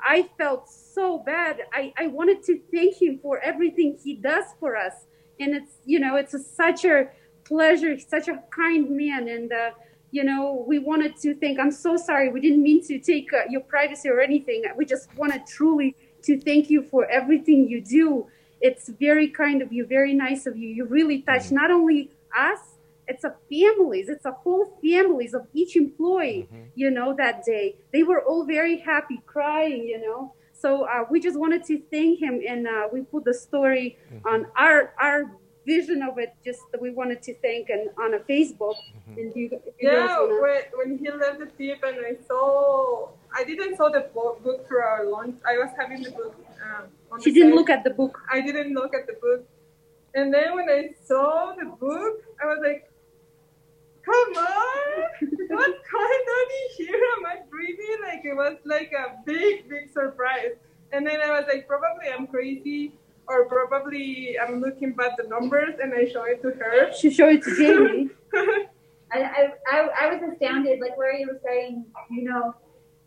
I felt so bad. I, I wanted to thank him for everything he does for us, and it's you know it's a, such a pleasure, such a kind man, and uh, you know we wanted to thank. I'm so sorry, we didn't mean to take uh, your privacy or anything. We just wanted truly to thank you for everything you do. It's very kind of you, very nice of you. You really touch not only us it's a families, it's a whole families of each employee, you know, that day. They were all very happy, crying, you know. So uh, we just wanted to thank him, and uh, we put the story on our our vision of it. Just that we wanted to thank and on a Facebook. And you, you Yeah, wanna- when, when he left the tip and I saw, I didn't saw the bo- book for our lunch. I was having the book. Um, on She the didn't side. look at the book. I didn't look at the book. And then when I saw the book, I was like, come on, what's going on in here? Am I breathing? Like it was like a big, big surprise. And then I was like, probably I'm crazy. Or probably I'm looking bad the numbers, and I show it to her. She showed it to Jamie. I, I, I, I was astounded, like where you were saying, you know,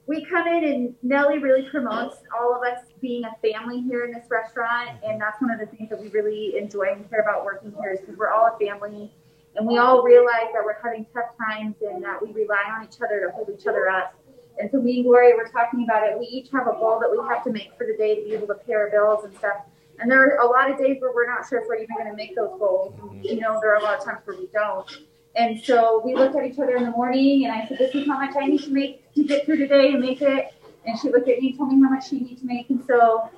we come in and Nellie really promotes all of us being a family here in this restaurant, and that's one of the things that we really enjoy and care about working here is because we're all a family, and we all realize that we're having tough times and that we rely on each other to hold each other up. And so me and Gloria were talking about it. We each have a goal that we have to make for the day to be able to pay our bills and stuff. And there are a lot of days where we're not sure if we're even going to make those goals. You know, there are a lot of times where we don't. And so we looked at each other in the morning, and I said, "This is how much I need to make to get through today and make it." And she looked at me and told me how much she needs to make. And so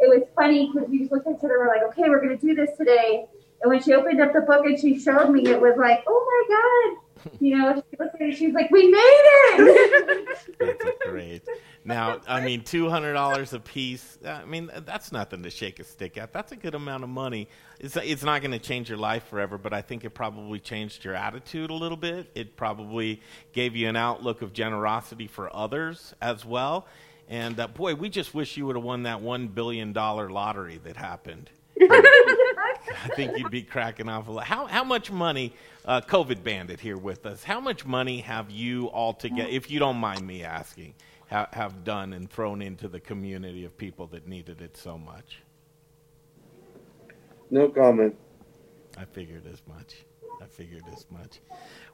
it was funny because we just looked at each other. We're like, "Okay, we're going to do this today." And when she opened up the book and she showed me, it was like, "Oh my god!" You know, she looked at it. She was like, "We made it!" That's great. Now, I mean, two hundred dollars a piece. I mean, that's nothing to shake a stick at. That's a good amount of money. It's it's not going to change your life forever, but I think it probably changed your attitude a little bit. It probably gave you an outlook of generosity for others as well. And uh, boy, we just wish you would have won that one billion dollar lottery that happened. I think you'd be cracking off a lot. How how much money, uh, COVID Bandit here with us? How much money have you all together, if you don't mind me asking, ha- have done and thrown into the community of people that needed it so much? No comment. I figured as much. I figured as much.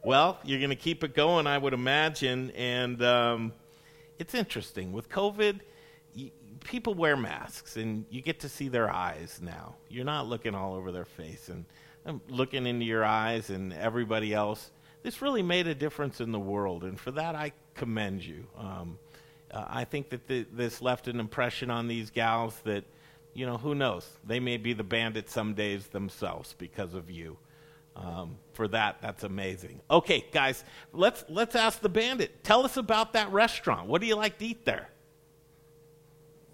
Well, you're going to keep it going, I would imagine, and um, it's interesting with COVID. People wear masks, and you get to see their eyes now. You're not looking all over their face, and I'm looking into your eyes and everybody else. This really made a difference in the world, and for that I commend you. Um, uh, I think that th- this left an impression on these gals that, you know, who knows? They may be the bandits some days themselves because of you. Um, for that, that's amazing. Okay, guys, let's let's ask the bandit. Tell us about that restaurant. What do you like to eat there?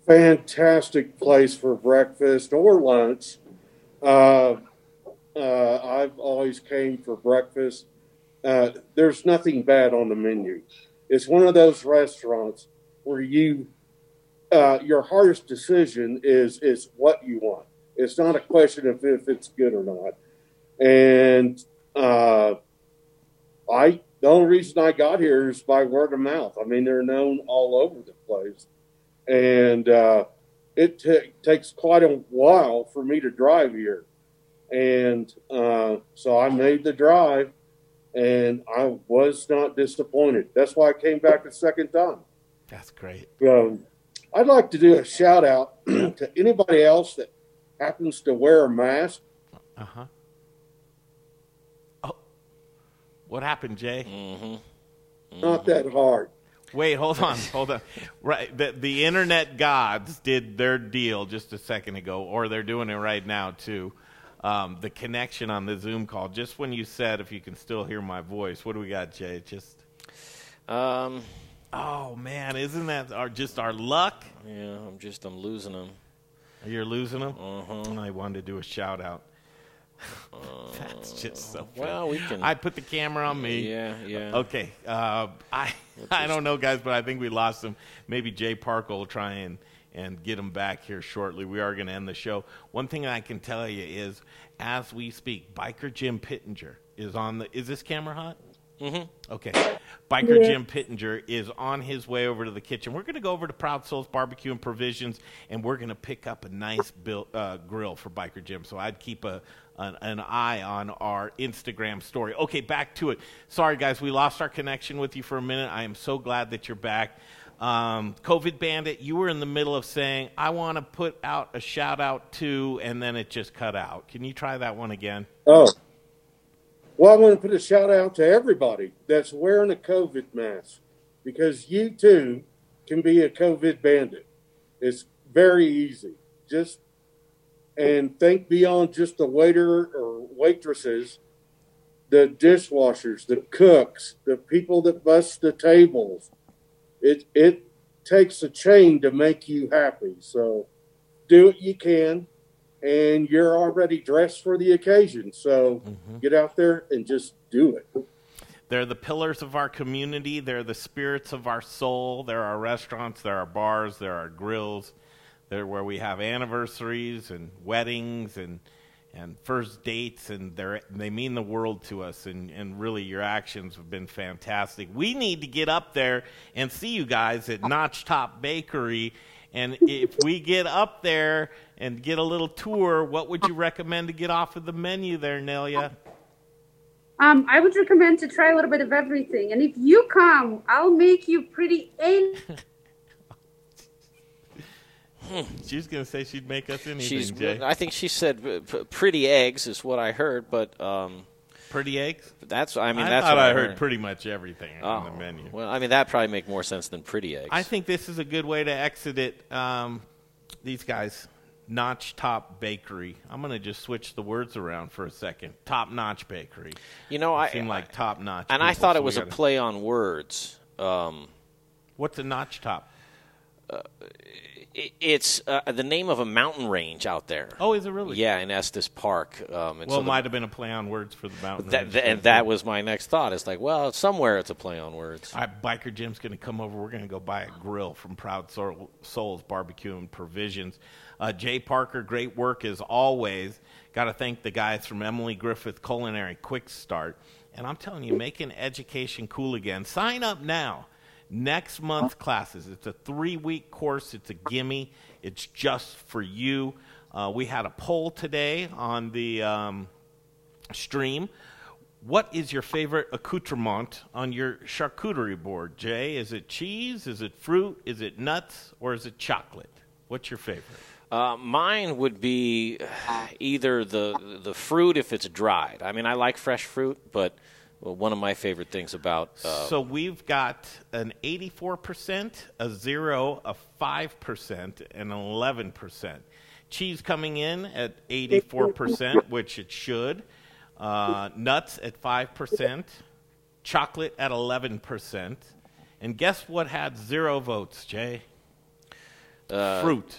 Fantastic place for breakfast or lunch. Uh, uh, I've always came for breakfast. Uh, there's nothing bad on the menu. It's one of those restaurants where you, uh, your hardest decision is is what you want. It's not a question of if it's good or not. And uh, I, the only reason I got here is by word of mouth. I mean, they're known all over the place and uh, it ta takes quite a while for me to drive here. And uh, so I made the drive, and I was not disappointed. That's why I came back a second time. That's great. Um, I'd like to do a shout out to anybody else that happens to wear a mask. Uh huh. Oh, what happened, Jay? Mm-hmm. Not that hard. Wait, hold on, hold on. Right, the, the internet gods did their deal just a second ago, or they're doing it right now too. Um, the connection on the Zoom call. Just when you said, if you can still hear my voice, what do we got, Jay? Just. Um. Oh man, isn't that our just our luck? Yeah, I'm just I'm losing them. You're losing them. Uh-huh. I wanted to do a shout out. That's just so. Funny. well, we can- I put the camera on me. Yeah, yeah. Okay. Uh, I I don't know, guys, but I think we lost him. Maybe Jay Parker will try and and get him back here shortly. We are going to end the show. One thing I can tell you is, as we speak, Biker Jim Pittenger is on the. Is this camera hot? Mm-hmm. Okay. Biker Yeah. Jim Pittenger is on his way over to the kitchen. We're going to go over to Proud Souls Barbecue and Provisions, and we're going to pick up a nice bill, uh, grill for Biker Jim. So I'd keep a an, an eye on our Instagram story. Okay, back to it. Sorry, guys, we lost our connection with you for a minute. I am so glad that you're back. Um, COVID Bandit, you were in the middle of saying, I want to put out a shout out to, and then it just cut out. Can you try that one again? Oh, Well, I want to put a shout out to everybody that's wearing a COVID mask because you too can be a COVID bandit. It's very easy. Just and think beyond just the waiter or waitresses, the dishwashers, the cooks, the people that bust the tables. It it takes a chain to make you happy. So do what you can and you're already dressed for the occasion. So mm-hmm. get out there and just do it. They're the pillars of our community. They're the spirits of our soul. There are restaurants, there are bars, there are grills. They're where we have anniversaries and weddings and and first dates, and they they mean the world to us. And, and really, your actions have been fantastic. We need to get up there and see you guys at Notchtop Bakery. And if we get up there and get a little tour, what would you recommend to get off of the menu there, Nelia? Um, I would recommend to try a little bit of everything. And if you come, I'll make you pretty a She was going to say she'd make us anything, She's. Jay. I think she said uh, p- pretty eggs is what I heard, but um, pretty eggs. That's. I mean, I that's thought what I I heard pretty much everything on Oh, the menu. Well, I mean, that probably make more sense than pretty eggs. I think this is a good way to exit it. Um, these guys, Notchtop Bakery. I'm going to just switch the words around for a second. Top Notch Bakery. You know, I seem like top notch. and I thought it was a play on words. Um, What's a notch top? i- it's uh, the name of a mountain range out there. Oh, is it really? Yeah, in Estes Park. Um, and Well, so it the- might have been a play on words for the mountain. that, range. th- and that was my next thought. It's like, well, somewhere it's a play on words. All right, Biker Jim's going to come over. We're going to go buy a grill from Proud Soul- Souls Barbecue and Provisions. Uh, Jay Parker, great work as always. Got to thank the guys from Emily Griffith Culinary Quick Start. And I'm telling you, making education cool again. Sign up now. Next month's classes. It's a three week course, it's a gimme, it's just for you. Uh, we had a poll today on the um, stream. What is your favorite accoutrement on your charcuterie board, Jay? Is it cheese? Is it fruit? Is it nuts? Or is it chocolate? What's your favorite? Uh, mine would be either the the fruit if it's dried. I mean, I like fresh fruit, but well, one of my favorite things about uh, so we've got an 84%, a 0, a 5%, and an 11%. Cheese coming in at 84%, which it should. Uh, nuts at 5%. Chocolate at 11%. And guess what had zero votes, Jay? uh, Fruit.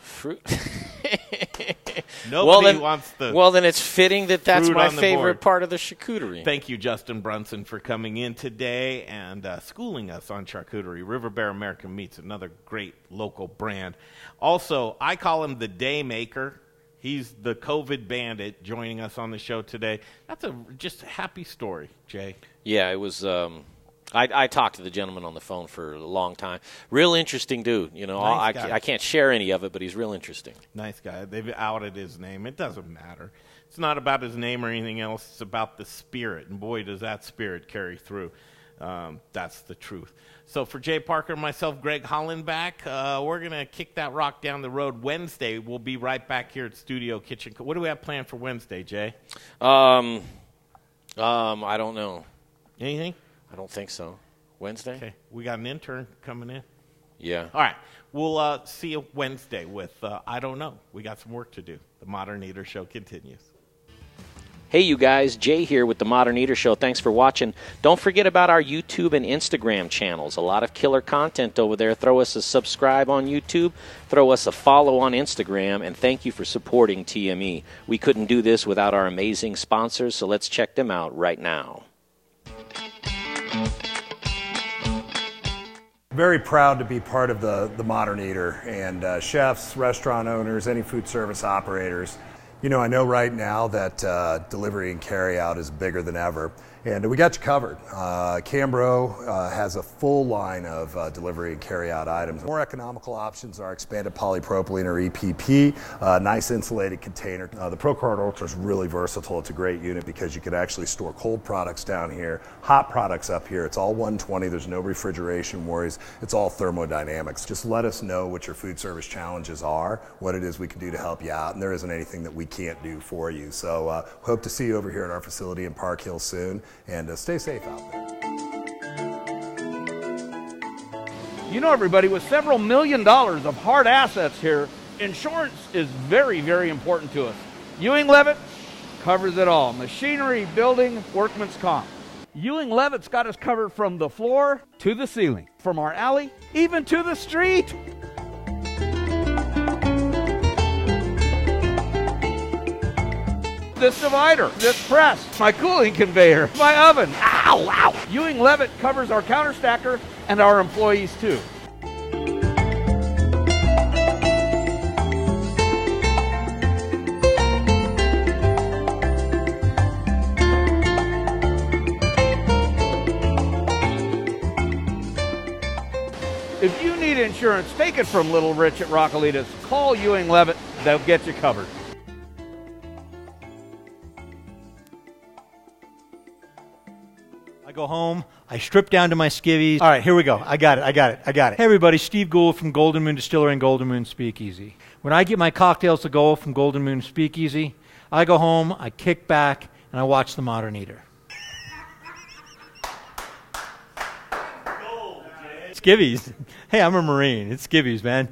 Fruit. Nobody well, then, wants the. Well, then it's fitting that that's my favorite board. part of the charcuterie. Thank you, Justin Brunson, for coming in today and uh, schooling us on charcuterie. River Bear American Meats, another great local brand. Also, I call him the day maker. He's the COVID bandit joining us on the show today. That's a just a happy story, Jay. Yeah, it was. Um, I, I talked to the gentleman on the phone for a long time. Real interesting dude. You know, Nice I. I can't share any of it, but he's real interesting. Nice guy. They've outed his name. It doesn't matter. It's not about his name or anything else. It's about the spirit. And boy, does that spirit carry through. Um, that's the truth. So for Jay Parker and myself, Greg Hollenbach, uh, we're going to kick that rock down the road Wednesday. We'll be right back here at Studio Kitchen. What do we have planned for Wednesday, Jay? Um, um, I don't know. Anything? I don't think so. Wednesday? Okay. We got an intern coming in. Yeah. All right. We'll uh, see you Wednesday with uh, I Don't Know. We got some work to do. The Modern Eater Show continues. Hey, you guys, Jay here with the Modern Eater Show. Thanks for watching. Don't forget about our YouTube and Instagram channels. A lot of killer content over there. Throw us a subscribe on YouTube, throw us a follow on Instagram, and thank you for supporting TME. We couldn't do this without our amazing sponsors, so let's check them out right now. Very proud to be part of the, the Modern Eater and uh, chefs, restaurant owners, any food service operators. You know, I know right now that uh, delivery and carry out is bigger than ever. And we got you covered. Uh, Cambro uh, has a full line of uh, delivery and carry out items. More economical options are expanded polypropylene or EPP, uh, nice insulated container. Uh, the ProCart Ultra is really versatile. It's a great unit because you can actually store cold products down here, hot products up here. It's all 120. There's no refrigeration worries. It's all thermodynamics. Just let us know what your food service challenges are, what it is we can do to help you out, and there isn't anything that we can't do for you. So uh, hope to see you over here at our facility in Park Hill soon, and uh, stay safe out there. You know, everybody, with several million dollars of hard assets here, insurance is very, very important to us. Ewing Leavitt covers it all machinery, building, workman's comp. Ewing Leavitt's got us covered from the floor to the ceiling, from our alley even to the street. This divider, this press, my cooling conveyor, my oven. Ow, ow. Ewing Leavitt covers our counter stacker and our employees too. If you need insurance, take it from Little Rich at Rockalitas. Call Ewing Leavitt, they'll get you covered. Go home, I strip down to my skivvies. All right, here we go. I got it, I got it, I got it. Hey, everybody, Steve Gould from Golden Moon Distillery and Golden Moon Speakeasy. When I get my cocktails to go from Golden Moon Speakeasy, I go home, I kick back, and I watch The Modern Eater. Skivvies. Hey, I'm a Marine. It's skivvies, man.